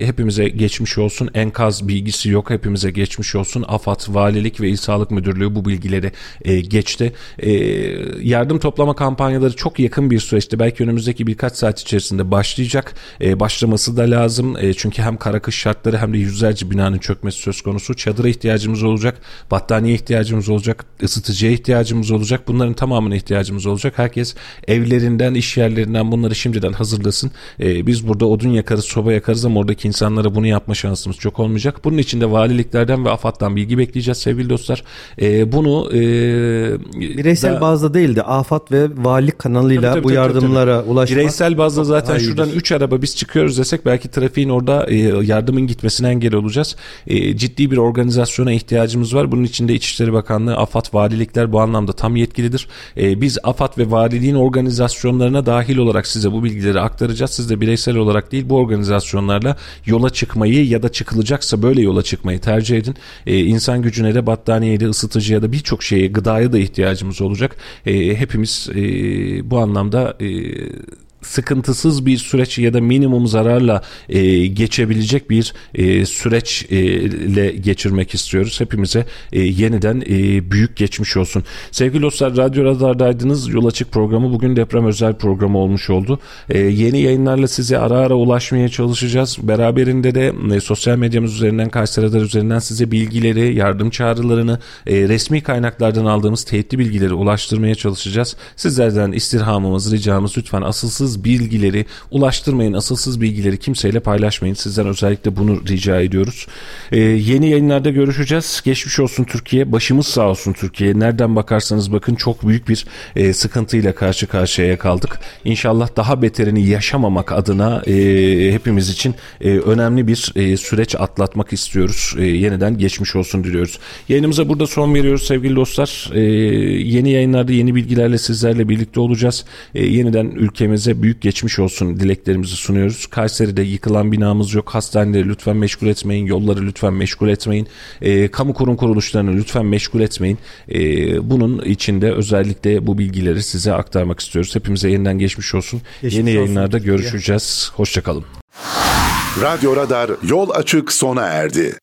hepimize hepimize geçmiş olsun. Enkaz bilgisi yok. Hepimize geçmiş olsun. AFAD, Valilik ve İl Sağlık Müdürlüğü bu bilgileri e, geçti. E, yardım toplama kampanyaları çok yakın bir süreçte belki önümüzdeki birkaç saat içerisinde başlayacak. E, başlaması da lazım. E, çünkü hem kara kış şartları hem de yüzlerce binanın çökmesi söz konusu. Çadıra ihtiyacımız olacak. Battaniye ihtiyacımız olacak. ısıtıcıya ihtiyacımız olacak. Bunların tamamına ihtiyacımız olacak. Herkes evlerinden, iş yerlerinden bunları şimdiden hazırlasın. E, biz burada odun yakarız, soba yakarız ama oradaki insanlara bunu yapma şansımız çok olmayacak. Bunun için de valiliklerden ve AFAD'dan bilgi bekleyeceğiz sevgili dostlar. E, bunu e, bireysel da, bazda değil de AFAD ve valilik kanalıyla tabii, tabii, bu yardımlara tabii, tabii. ulaşmak. Bireysel bazda zaten şuradan 3 araba biz çıkıyoruz desek belki trafiğin orada e, yardımın gitmesine engel olacağız. E, ciddi bir organizasyona ihtiyacımız var. Bunun için de İçişleri Bakanlığı, AFAD, valilikler bu anlamda tam yetkilidir. E, biz AFAD ve valiliğin organizasyonlarına dahil olarak size bu bilgileri aktaracağız. Siz de bireysel olarak değil bu organizasyonlarla yola çıkmayı ya da çıkılacaksa böyle yola çıkmayı tercih edin. E, insan gücüne de battaniyeye de ısıtıcıya da birçok şeye gıdaya da ihtiyacımız olacak. E, hepimiz e, bu anlamda e, sıkıntısız bir süreç ya da minimum zararla e, geçebilecek bir e, süreçle e, geçirmek istiyoruz. Hepimize e, yeniden e, büyük geçmiş olsun. Sevgili dostlar Radyo Radar'daydınız. Yol Açık programı bugün deprem özel programı olmuş oldu. E, yeni yayınlarla size ara ara ulaşmaya çalışacağız. Beraberinde de e, sosyal medyamız üzerinden Kayseri Radar üzerinden size bilgileri, yardım çağrılarını, e, resmi kaynaklardan aldığımız teyitli bilgileri ulaştırmaya çalışacağız. Sizlerden istirhamımız, ricamız lütfen asılsız asılsız bilgileri ulaştırmayın. Asılsız bilgileri kimseyle paylaşmayın. Sizden özellikle bunu rica ediyoruz. Ee, yeni yayınlarda görüşeceğiz. Geçmiş olsun Türkiye. Başımız sağ olsun Türkiye. Nereden bakarsanız bakın çok büyük bir e, sıkıntıyla karşı karşıya kaldık. İnşallah daha beterini yaşamamak adına e, hepimiz için e, önemli bir e, süreç atlatmak istiyoruz. E, yeniden geçmiş olsun diliyoruz. Yayınımıza burada son veriyoruz sevgili dostlar. E, yeni yayınlarda yeni bilgilerle sizlerle birlikte olacağız. E, yeniden ülkemize büyük geçmiş olsun dileklerimizi sunuyoruz. Kayseri'de yıkılan binamız yok. Hastaneleri lütfen meşgul etmeyin. Yolları lütfen meşgul etmeyin. E, kamu kurum kuruluşlarını lütfen meşgul etmeyin. E, bunun içinde özellikle bu bilgileri size aktarmak istiyoruz. Hepimize yeniden geçmiş olsun. Geçmiş Yeni olsun. yayınlarda görüşeceğiz. Hoşçakalın. Radyo Radar yol açık sona erdi.